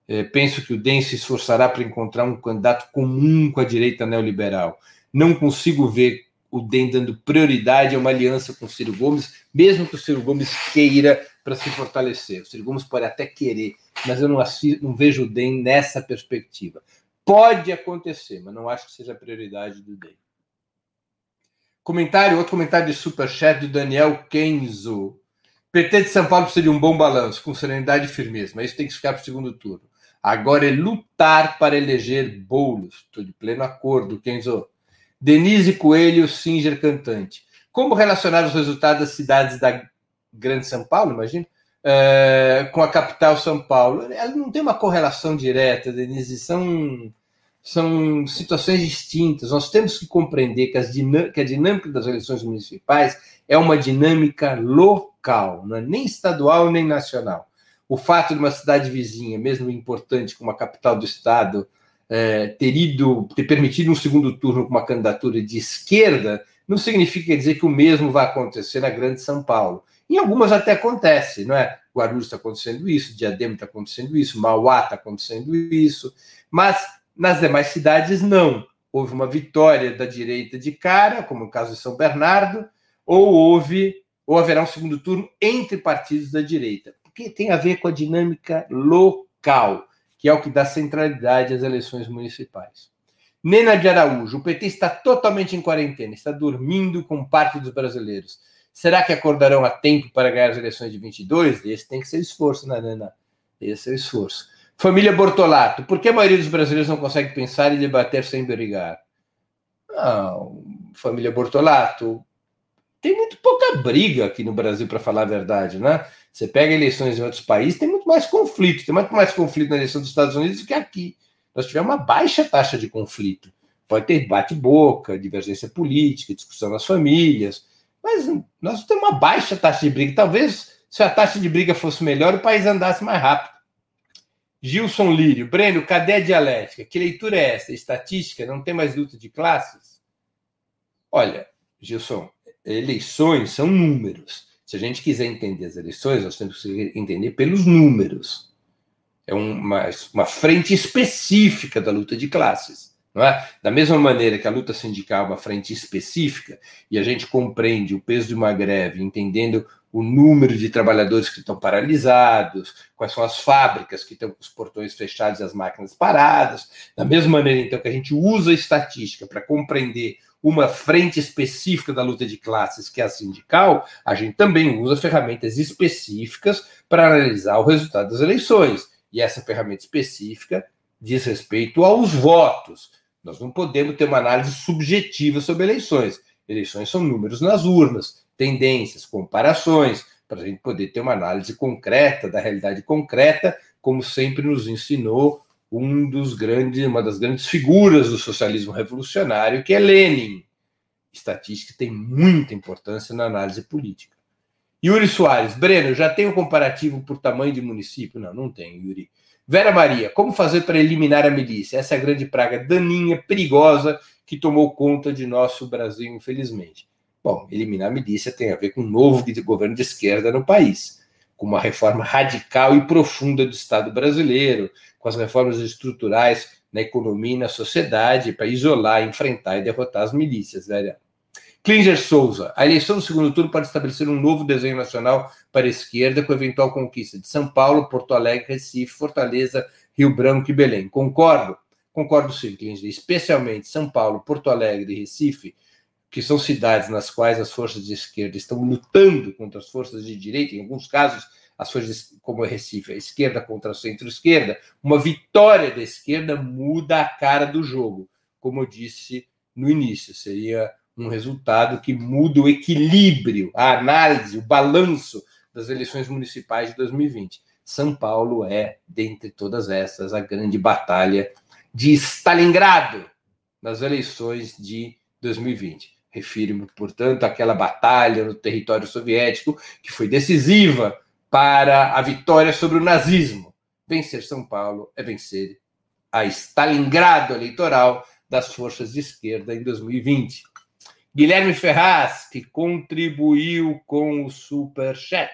É, penso que o DEM se esforçará para encontrar um candidato comum com a direita neoliberal. Não consigo ver o DEM dando prioridade a uma aliança com o Ciro Gomes, mesmo que o Ciro Gomes queira para se fortalecer. O Ciro Gomes pode até querer, mas eu não, assisto, não vejo o DEM nessa perspectiva. Pode acontecer, mas não acho que seja a prioridade do DEM. Comentário, outro comentário de superchat do Daniel Kenzo. PT de São Paulo precisa de um bom balanço, com serenidade e firmeza, mas isso tem que ficar para o segundo turno. Agora é lutar para eleger Boulos. Estou de pleno acordo, Kenzo. Denise Coelho, Singer Cantante. Como relacionar os resultados das cidades da Grande São Paulo, imagina, é, com a capital São Paulo? Ela não tem uma correlação direta, Denise, são, são situações distintas. Nós temos que compreender que, as que a dinâmica das eleições municipais é uma dinâmica local, não é nem estadual nem nacional. O fato de uma cidade vizinha, mesmo importante como a capital do estado, é, ter ido, ter permitido um segundo turno com uma candidatura de esquerda, não significa dizer que o mesmo vai acontecer na Grande São Paulo. Em algumas até acontece, não é? Guarulhos está acontecendo isso, Diadema está acontecendo isso, Mauá está acontecendo isso, mas nas demais cidades não. Houve uma vitória da direita de cara, como no caso de São Bernardo, ou houve ou haverá um segundo turno entre partidos da direita, porque tem a ver com a dinâmica local, que é o que dá centralidade às eleições municipais. Nena de Araújo, o PT está totalmente em quarentena, está dormindo com parte dos brasileiros. Será que acordarão a tempo para ganhar as eleições de 22? Esse tem que ser esforço, né, Nena? Esse é o esforço. Família Bortolato, por que a maioria dos brasileiros não consegue pensar e debater sem brigar? Não, família Bortolato, tem muito pouca briga aqui no Brasil, para falar a verdade, né? Você pega eleições em outros países, tem muito mais conflito. Tem muito mais conflito na eleição dos Estados Unidos do que aqui. Nós tivemos uma baixa taxa de conflito. Pode ter bate-boca, divergência política, discussão nas famílias, mas nós temos uma baixa taxa de briga. Talvez, se a taxa de briga fosse melhor, o país andasse mais rápido. Gilson Lírio, Breno, cadê a dialética? Que leitura é essa? Estatística? Não tem mais luta de classes? Olha, Gilson, eleições são números. Se a gente quiser entender as eleições, nós temos que entender pelos números. É uma, uma frente específica da luta de classes. Não é? Da mesma maneira que a luta sindical é uma frente específica e a gente compreende o peso de uma greve, entendendo o número de trabalhadores que estão paralisados, quais são as fábricas que estão com os portões fechados e as máquinas paradas. Da mesma maneira, então, que a gente usa a estatística para compreender uma frente específica da luta de classes, que é a sindical, a gente também usa ferramentas específicas para analisar o resultado das eleições. E essa ferramenta específica diz respeito aos votos. Nós não podemos ter uma análise subjetiva sobre eleições. Eleições são números nas urnas, tendências, comparações, para a gente poder ter uma análise concreta da realidade concreta, como sempre nos ensinou um dos grandes, uma das grandes figuras do socialismo revolucionário, que é Lenin. Estatística tem muita importância na análise política. Yuri Soares, Breno, já tem o um comparativo por tamanho de município? Não, não tem, Yuri. Vera Maria, como fazer para eliminar a milícia? Essa é grande praga daninha, perigosa, que tomou conta de nosso Brasil, infelizmente. Bom, eliminar a milícia tem a ver com um novo governo de esquerda no país, com uma reforma radical e profunda do Estado brasileiro, com as reformas estruturais na economia e na sociedade, para isolar, enfrentar e derrotar as milícias, velho. Klinger Souza, a eleição do segundo turno pode estabelecer um novo desenho nacional para a esquerda com eventual conquista de São Paulo, Porto Alegre, Recife, Fortaleza, Rio Branco e Belém. Concordo? Concordo sim, Klinger. Especialmente São Paulo, Porto Alegre e Recife, que são cidades nas quais as forças de esquerda estão lutando contra as forças de direita, em alguns casos, as forças como Recife, a esquerda contra a centro-esquerda, uma vitória da esquerda muda a cara do jogo. Como eu disse no início, seria um resultado que muda o equilíbrio, a análise, o balanço das eleições municipais de 2020. São Paulo é, dentre todas essas, a grande batalha de Stalingrado nas eleições de 2020. Refiro-me, portanto, àquela batalha no território soviético que foi decisiva para a vitória sobre o nazismo. Vencer São Paulo é vencer a Stalingrado eleitoral das forças de esquerda em 2020. Guilherme Ferraz, que contribuiu com o super chat.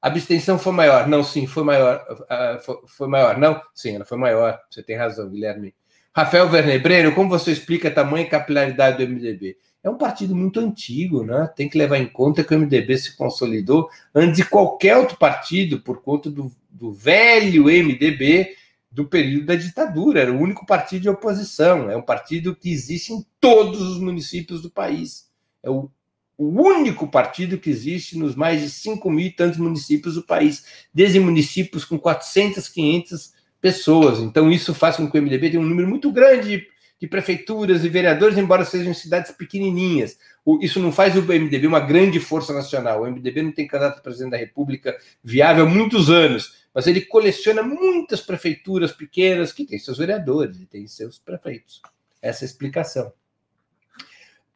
A abstenção foi maior. Não, sim, foi maior. Uh, foi, maior. Não, sim, ela foi maior. Você tem razão, Guilherme. Rafael Vernebreno, como você explica a tamanha capilaridade do MDB? É um partido muito antigo, né? Tem que levar em conta que o MDB se consolidou antes de qualquer outro partido, por conta do, do velho MDB, do período da ditadura, era o único partido de oposição, é um partido que existe em todos os municípios do país. É o, o único partido que existe nos mais de 5 mil e tantos municípios do país, desde municípios com 400, 500 pessoas. Então, isso faz com que o MDB tenha um número muito grande de, prefeituras e vereadores, embora sejam cidades pequenininhas. O, isso não faz do MDB uma grande força nacional. O MDB não tem candidato a presidente da República viável há muitos anos mas ele coleciona muitas prefeituras pequenas que têm seus vereadores e têm seus prefeitos. Essa é a explicação.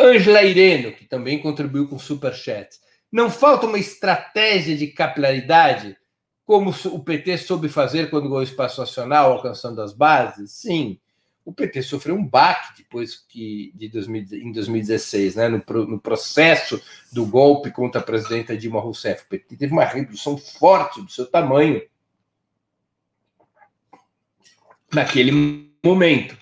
Ângela Ireno, que também contribuiu com superchat. Não falta uma estratégia de capilaridade, como o PT soube fazer quando ganhou espaço nacional, alcançando as bases? Sim. O PT sofreu um baque depois que de 2000, em 2016, né, no, no, processo do golpe contra a presidenta Dilma Rousseff. O PT teve uma redução forte do seu tamanho naquele momento.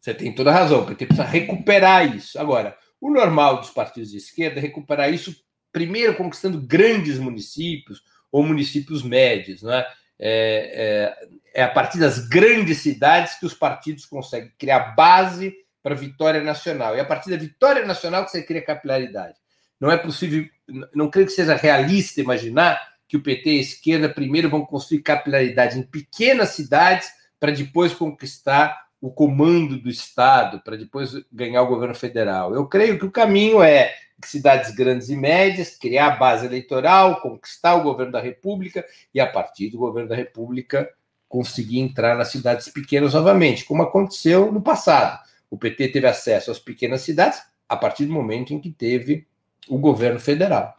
Você tem toda a razão, o PT precisa recuperar isso. Agora, o normal dos partidos de esquerda é recuperar isso primeiro conquistando grandes municípios ou municípios médios. Não é? É, é, é a partir das grandes cidades que os partidos conseguem criar base para a vitória nacional. E a partir da vitória nacional que você cria capilaridade. Não é possível, não creio que seja realista imaginar que o PT e a esquerda primeiro vão construir capilaridade em pequenas cidades para depois conquistar o comando do Estado, para depois ganhar o governo federal. Eu creio que o caminho é cidades grandes e médias, criar a base eleitoral, conquistar o governo da República e, a partir do governo da República, conseguir entrar nas cidades pequenas novamente, como aconteceu no passado. O PT teve acesso às pequenas cidades a partir do momento em que teve o governo federal.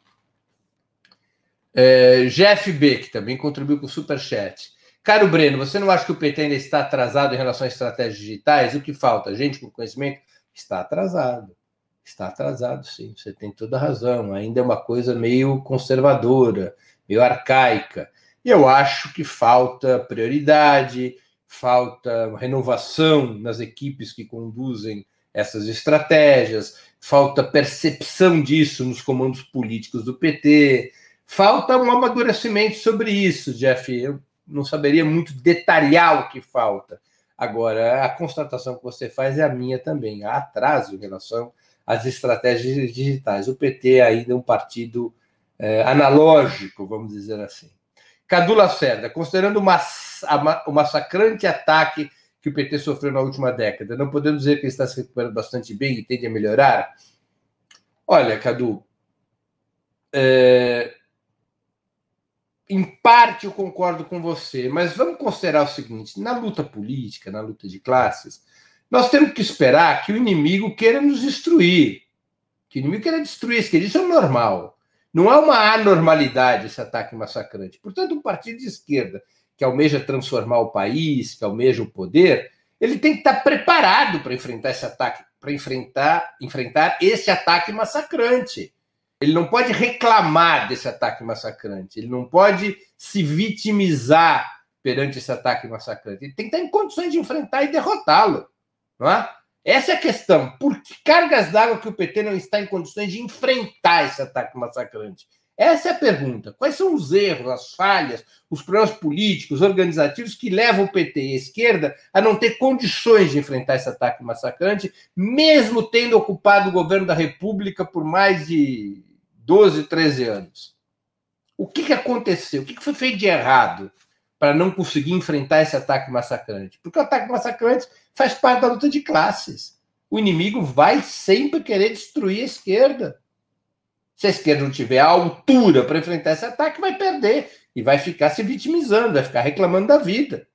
É, Jeff B, que também contribuiu com o Superchat. Caro Breno, você não acha que o PT ainda está atrasado em relação a estratégias digitais? O que falta? Gente com conhecimento? Está atrasado. Está atrasado, sim. Você tem toda a razão. Ainda é uma coisa meio conservadora, meio arcaica. E eu acho que falta prioridade, falta renovação nas equipes que conduzem essas estratégias, falta percepção disso nos comandos políticos do PT, falta um amadurecimento sobre isso, Jeff. Eu não saberia muito detalhar o que falta. Agora, a constatação que você faz é a minha também. Há atraso em relação às estratégias digitais. O PT ainda é um partido é, analógico, vamos dizer assim. Cadu Lacerda, considerando o massacrante ataque que o PT sofreu na última década, não podemos dizer que ele está se recuperando bastante bem e tende a melhorar? Olha, Cadu, é, em parte eu concordo com você, mas vamos considerar o seguinte: na luta política, na luta de classes, nós temos que esperar que o inimigo queira nos destruir. Que o inimigo queira destruir isso, que isso é normal. Não é uma anormalidade esse ataque massacrante. Portanto, um partido de esquerda que almeja transformar o país, que almeja o poder, ele tem que estar preparado para enfrentar esse ataque, para enfrentar, enfrentar esse ataque massacrante. Ele não pode reclamar desse ataque massacrante, ele não pode se vitimizar perante esse ataque massacrante. Ele tem que estar em condições de enfrentar e derrotá-lo. Não é? Essa é a questão. Por que cargas d'água que o PT não está em condições de enfrentar esse ataque massacrante? Essa é a pergunta. Quais são os erros, as falhas, os problemas políticos, organizativos que levam o PT e a esquerda a não ter condições de enfrentar esse ataque massacrante, mesmo tendo ocupado o governo da República por mais de 12, 13 anos. O que, que aconteceu? O que, que foi feito de errado para não conseguir enfrentar esse ataque massacrante? Porque o ataque massacrante faz parte da luta de classes. O inimigo vai sempre querer destruir a esquerda. Se a esquerda não tiver a altura para enfrentar esse ataque, vai perder e vai ficar se vitimizando, vai ficar reclamando da vida.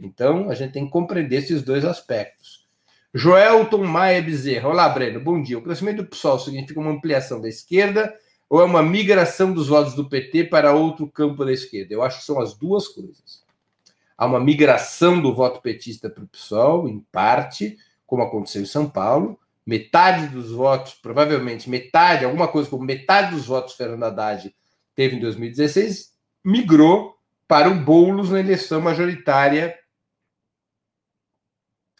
Então, a gente tem que compreender esses dois aspectos. Joelton Maia Bezerra. Olá, Breno. Bom dia. O crescimento do PSOL significa uma ampliação da esquerda ou é uma migração dos votos do PT para outro campo da esquerda? Eu acho que são as duas coisas. Há uma migração do voto petista para o PSOL, em parte, como aconteceu em São Paulo. Metade dos votos, provavelmente metade, alguma coisa como metade dos votos Fernando Haddad teve em 2016, migrou para o Boulos na eleição majoritária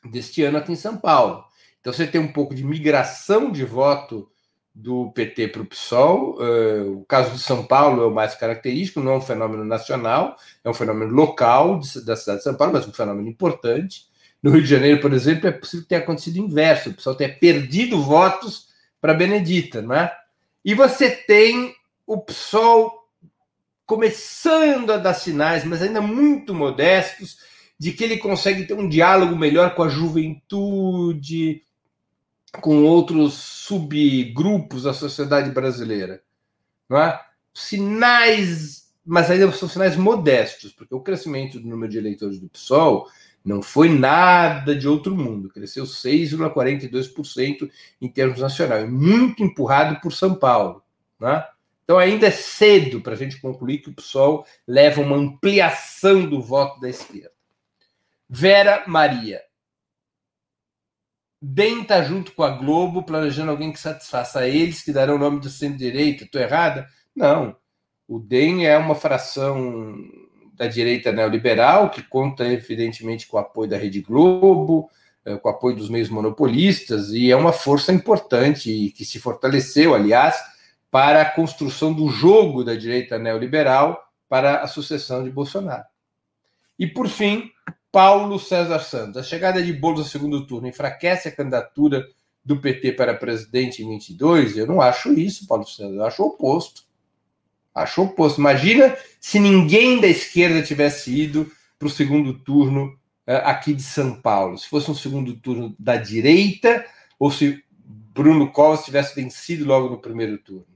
deste ano aqui em São Paulo. Então você tem um pouco de migração de voto do PT para o PSOL. Uh, o caso de São Paulo é o mais característico, não é um fenômeno nacional, é um fenômeno local da cidade de São Paulo, mas um fenômeno importante. No Rio de Janeiro, por exemplo, é possível ter acontecido o inverso, o PSOL ter perdido votos para Benedita, não é? E você tem o PSOL começando a dar sinais, mas ainda muito modestos, de que ele consegue ter um diálogo melhor com a juventude, com outros subgrupos da sociedade brasileira. Não é? Sinais, mas ainda são sinais modestos, porque o crescimento do número de eleitores do PSOL não foi nada de outro mundo, cresceu 6,42% em termos nacionais, muito empurrado por São Paulo. Né? Então ainda é cedo para a gente concluir que o PSOL leva uma ampliação do voto da esquerda. Vera Maria. DEM está junto com a Globo, planejando alguém que satisfaça eles, que darão o nome do centro-direita. Estou errada? Não. O DEM é uma fração da direita neoliberal, que conta, evidentemente, com o apoio da Rede Globo, eh, com o apoio dos meios monopolistas, e é uma força importante e que se fortaleceu, aliás, para a construção do jogo da direita neoliberal para a sucessão de Bolsonaro. E, por fim, Paulo César Santos. A chegada de Boulos ao segundo turno enfraquece a candidatura do PT para presidente em 22? Eu não acho isso, Paulo César. Eu acho o oposto. Acho o oposto. Imagina se ninguém da esquerda tivesse ido para o segundo turno uh, aqui de São Paulo. Se fosse um segundo turno da direita ou se Bruno Covas tivesse vencido logo no primeiro turno.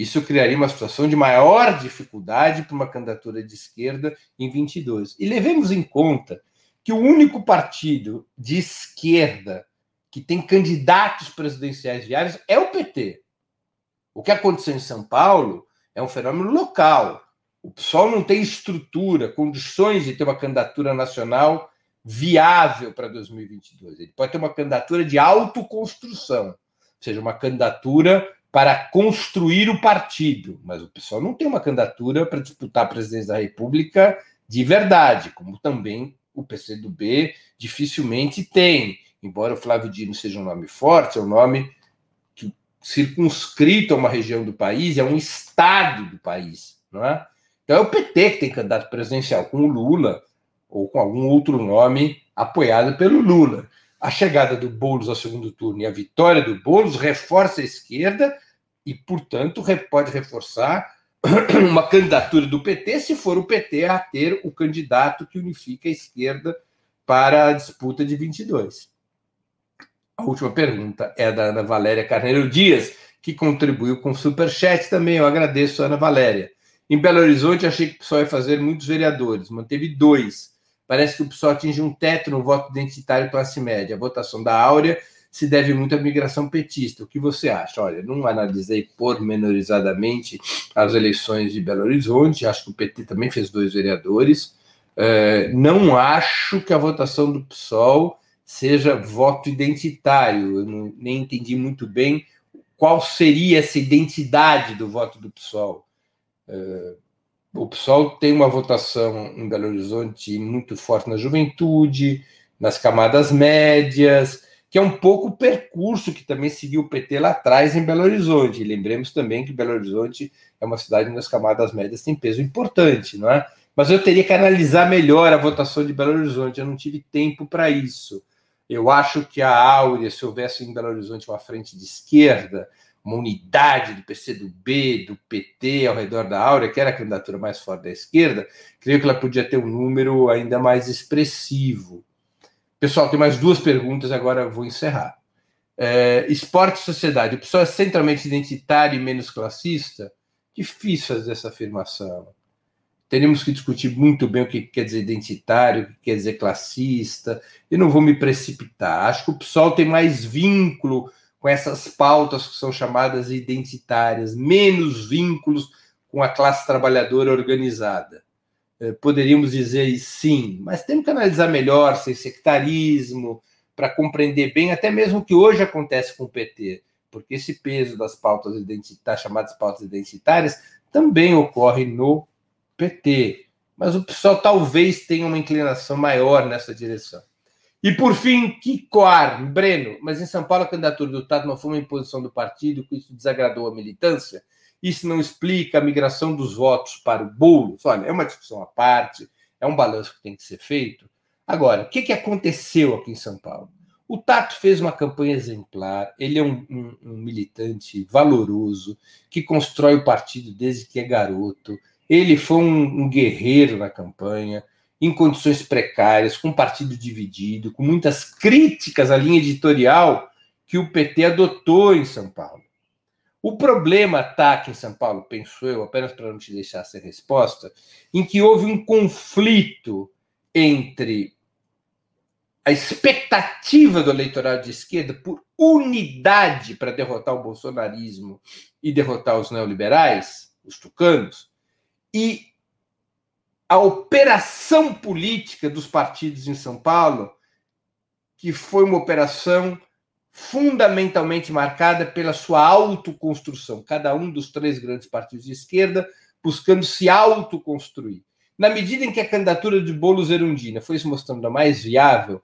Isso criaria uma situação de maior dificuldade para uma candidatura de esquerda em 22. E levemos em conta que o único partido de esquerda que tem candidatos presidenciais viáveis é o PT. O que aconteceu em São Paulo é um fenômeno local. O PSOL não tem estrutura, condições de ter uma candidatura nacional viável para 2022. Ele pode ter uma candidatura de autoconstrução, ou seja, uma candidatura para construir o partido, mas o pessoal não tem uma candidatura para disputar a presidência da República de verdade, como também o PCdoB dificilmente tem. Embora o Flávio Dino seja um nome forte, é um nome que, circunscrito a uma região do país, é um estado do país. Não é? Então é o PT que tem candidato presidencial com o Lula ou com algum outro nome apoiado pelo Lula. A chegada do Boulos ao segundo turno e a vitória do Boulos reforça a esquerda e, portanto, pode reforçar uma candidatura do PT se for o PT a ter o candidato que unifica a esquerda para a disputa de 22. A última pergunta é da Ana Valéria Carneiro Dias, que contribuiu com o Superchat também. Eu agradeço, Ana Valéria. Em Belo Horizonte, achei que o PSOL ia fazer muitos vereadores, manteve dois. Parece que o PSOL atinge um teto no voto identitário classe média. A votação da Áurea se deve muito à migração petista. O que você acha? Olha, não analisei pormenorizadamente as eleições de Belo Horizonte, acho que o PT também fez dois vereadores. É, não acho que a votação do PSOL seja voto identitário. Eu não, nem entendi muito bem qual seria essa identidade do voto do PSOL. É, o PSOL tem uma votação em Belo Horizonte muito forte na juventude, nas camadas médias, que é um pouco o percurso que também seguiu o PT lá atrás em Belo Horizonte. E lembremos também que Belo Horizonte é uma cidade onde as camadas médias têm peso importante, não é? Mas eu teria que analisar melhor a votação de Belo Horizonte, eu não tive tempo para isso. Eu acho que a Áurea, se houvesse em Belo Horizonte uma frente de esquerda, uma unidade do PCdoB, do PT ao redor da Áurea, que era a candidatura mais forte da esquerda, creio que ela podia ter um número ainda mais expressivo. Pessoal, tem mais duas perguntas, agora vou encerrar. É, esporte e sociedade. O pessoal é centralmente identitário e menos classista? Difícil fazer essa afirmação. Teremos que discutir muito bem o que quer dizer identitário, o que quer dizer classista. Eu não vou me precipitar. Acho que o PSOL tem mais vínculo com essas pautas que são chamadas identitárias, menos vínculos com a classe trabalhadora organizada. Eh, poderíamos dizer sim, mas temos que analisar melhor sem sectarismo, para compreender bem até mesmo o que hoje acontece com o PT, porque esse peso das pautas identitárias, chamadas pautas identitárias, também ocorre no PT. Mas o pessoal talvez tenha uma inclinação maior nessa direção. E por fim, Kikoar, Breno, mas em São Paulo a candidatura do Tato não foi uma imposição do partido, que isso desagradou a militância? Isso não explica a migração dos votos para o Boulos? Olha, é uma discussão à parte, é um balanço que tem que ser feito. Agora, o que, que aconteceu aqui em São Paulo? O Tato fez uma campanha exemplar, ele é um, um, um militante valoroso, que constrói o partido desde que é garoto. Ele foi um, um guerreiro na campanha, em condições precárias, com partido dividido, com muitas críticas à linha editorial que o PT adotou em São Paulo. O problema está aqui em São Paulo, penso eu, apenas para não te deixar sem resposta, em que houve um conflito entre a expectativa do eleitorado de esquerda por unidade para derrotar o bolsonarismo e derrotar os neoliberais, os tucanos, e a operação política dos partidos em São Paulo, que foi uma operação fundamentalmente marcada pela sua autoconstrução, cada um dos três grandes partidos de esquerda buscando se autoconstruir. Na medida em que a candidatura de Boulos Erundina foi se mostrando a mais viável,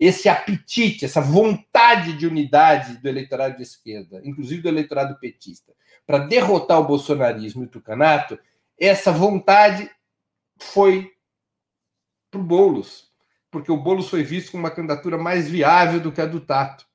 esse apetite, essa vontade de unidade do eleitorado de esquerda, inclusive do eleitorado petista, para derrotar o bolsonarismo e o tucanato, essa vontade foi para o Boulos, porque o Boulos foi visto como uma candidatura mais viável do que a do Tato.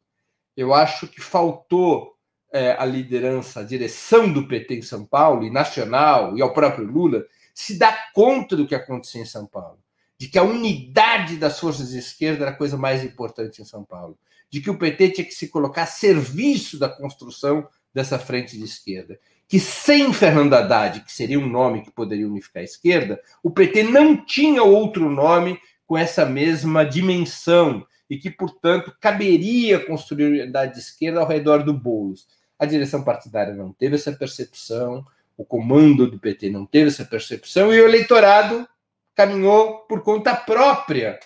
Eu acho que faltou é, a liderança, a direção do PT em São Paulo, e nacional, e ao próprio Lula, se dar conta do que acontecia em São Paulo. De que a unidade das forças de esquerda era a coisa mais importante em São Paulo. De que o PT tinha que se colocar a serviço da construção dessa frente de esquerda. Que sem Fernando Haddad, que seria um nome que poderia unificar a esquerda, o PT não tinha outro nome com essa mesma dimensão e que, portanto, caberia construir unidade de esquerda ao redor do Boulos. A direção partidária não teve essa percepção, o comando do PT não teve essa percepção e o eleitorado caminhou por conta própria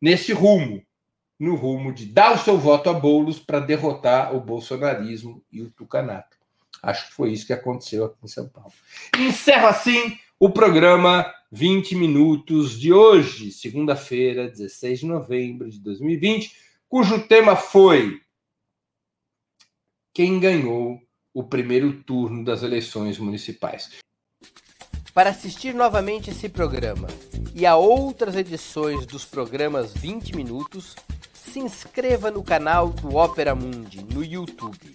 nesse rumo no rumo de dar o seu voto a Boulos para derrotar o bolsonarismo e o tucanato. Acho que foi isso que aconteceu aqui em São Paulo. Encerro assim o programa 20 Minutos de hoje, segunda-feira, 16 de novembro de 2020, cujo tema foi Quem ganhou o primeiro turno das eleições municipais. Para assistir novamente esse programa e a outras edições dos programas 20 Minutos, se inscreva no canal do Opera Mundi no YouTube.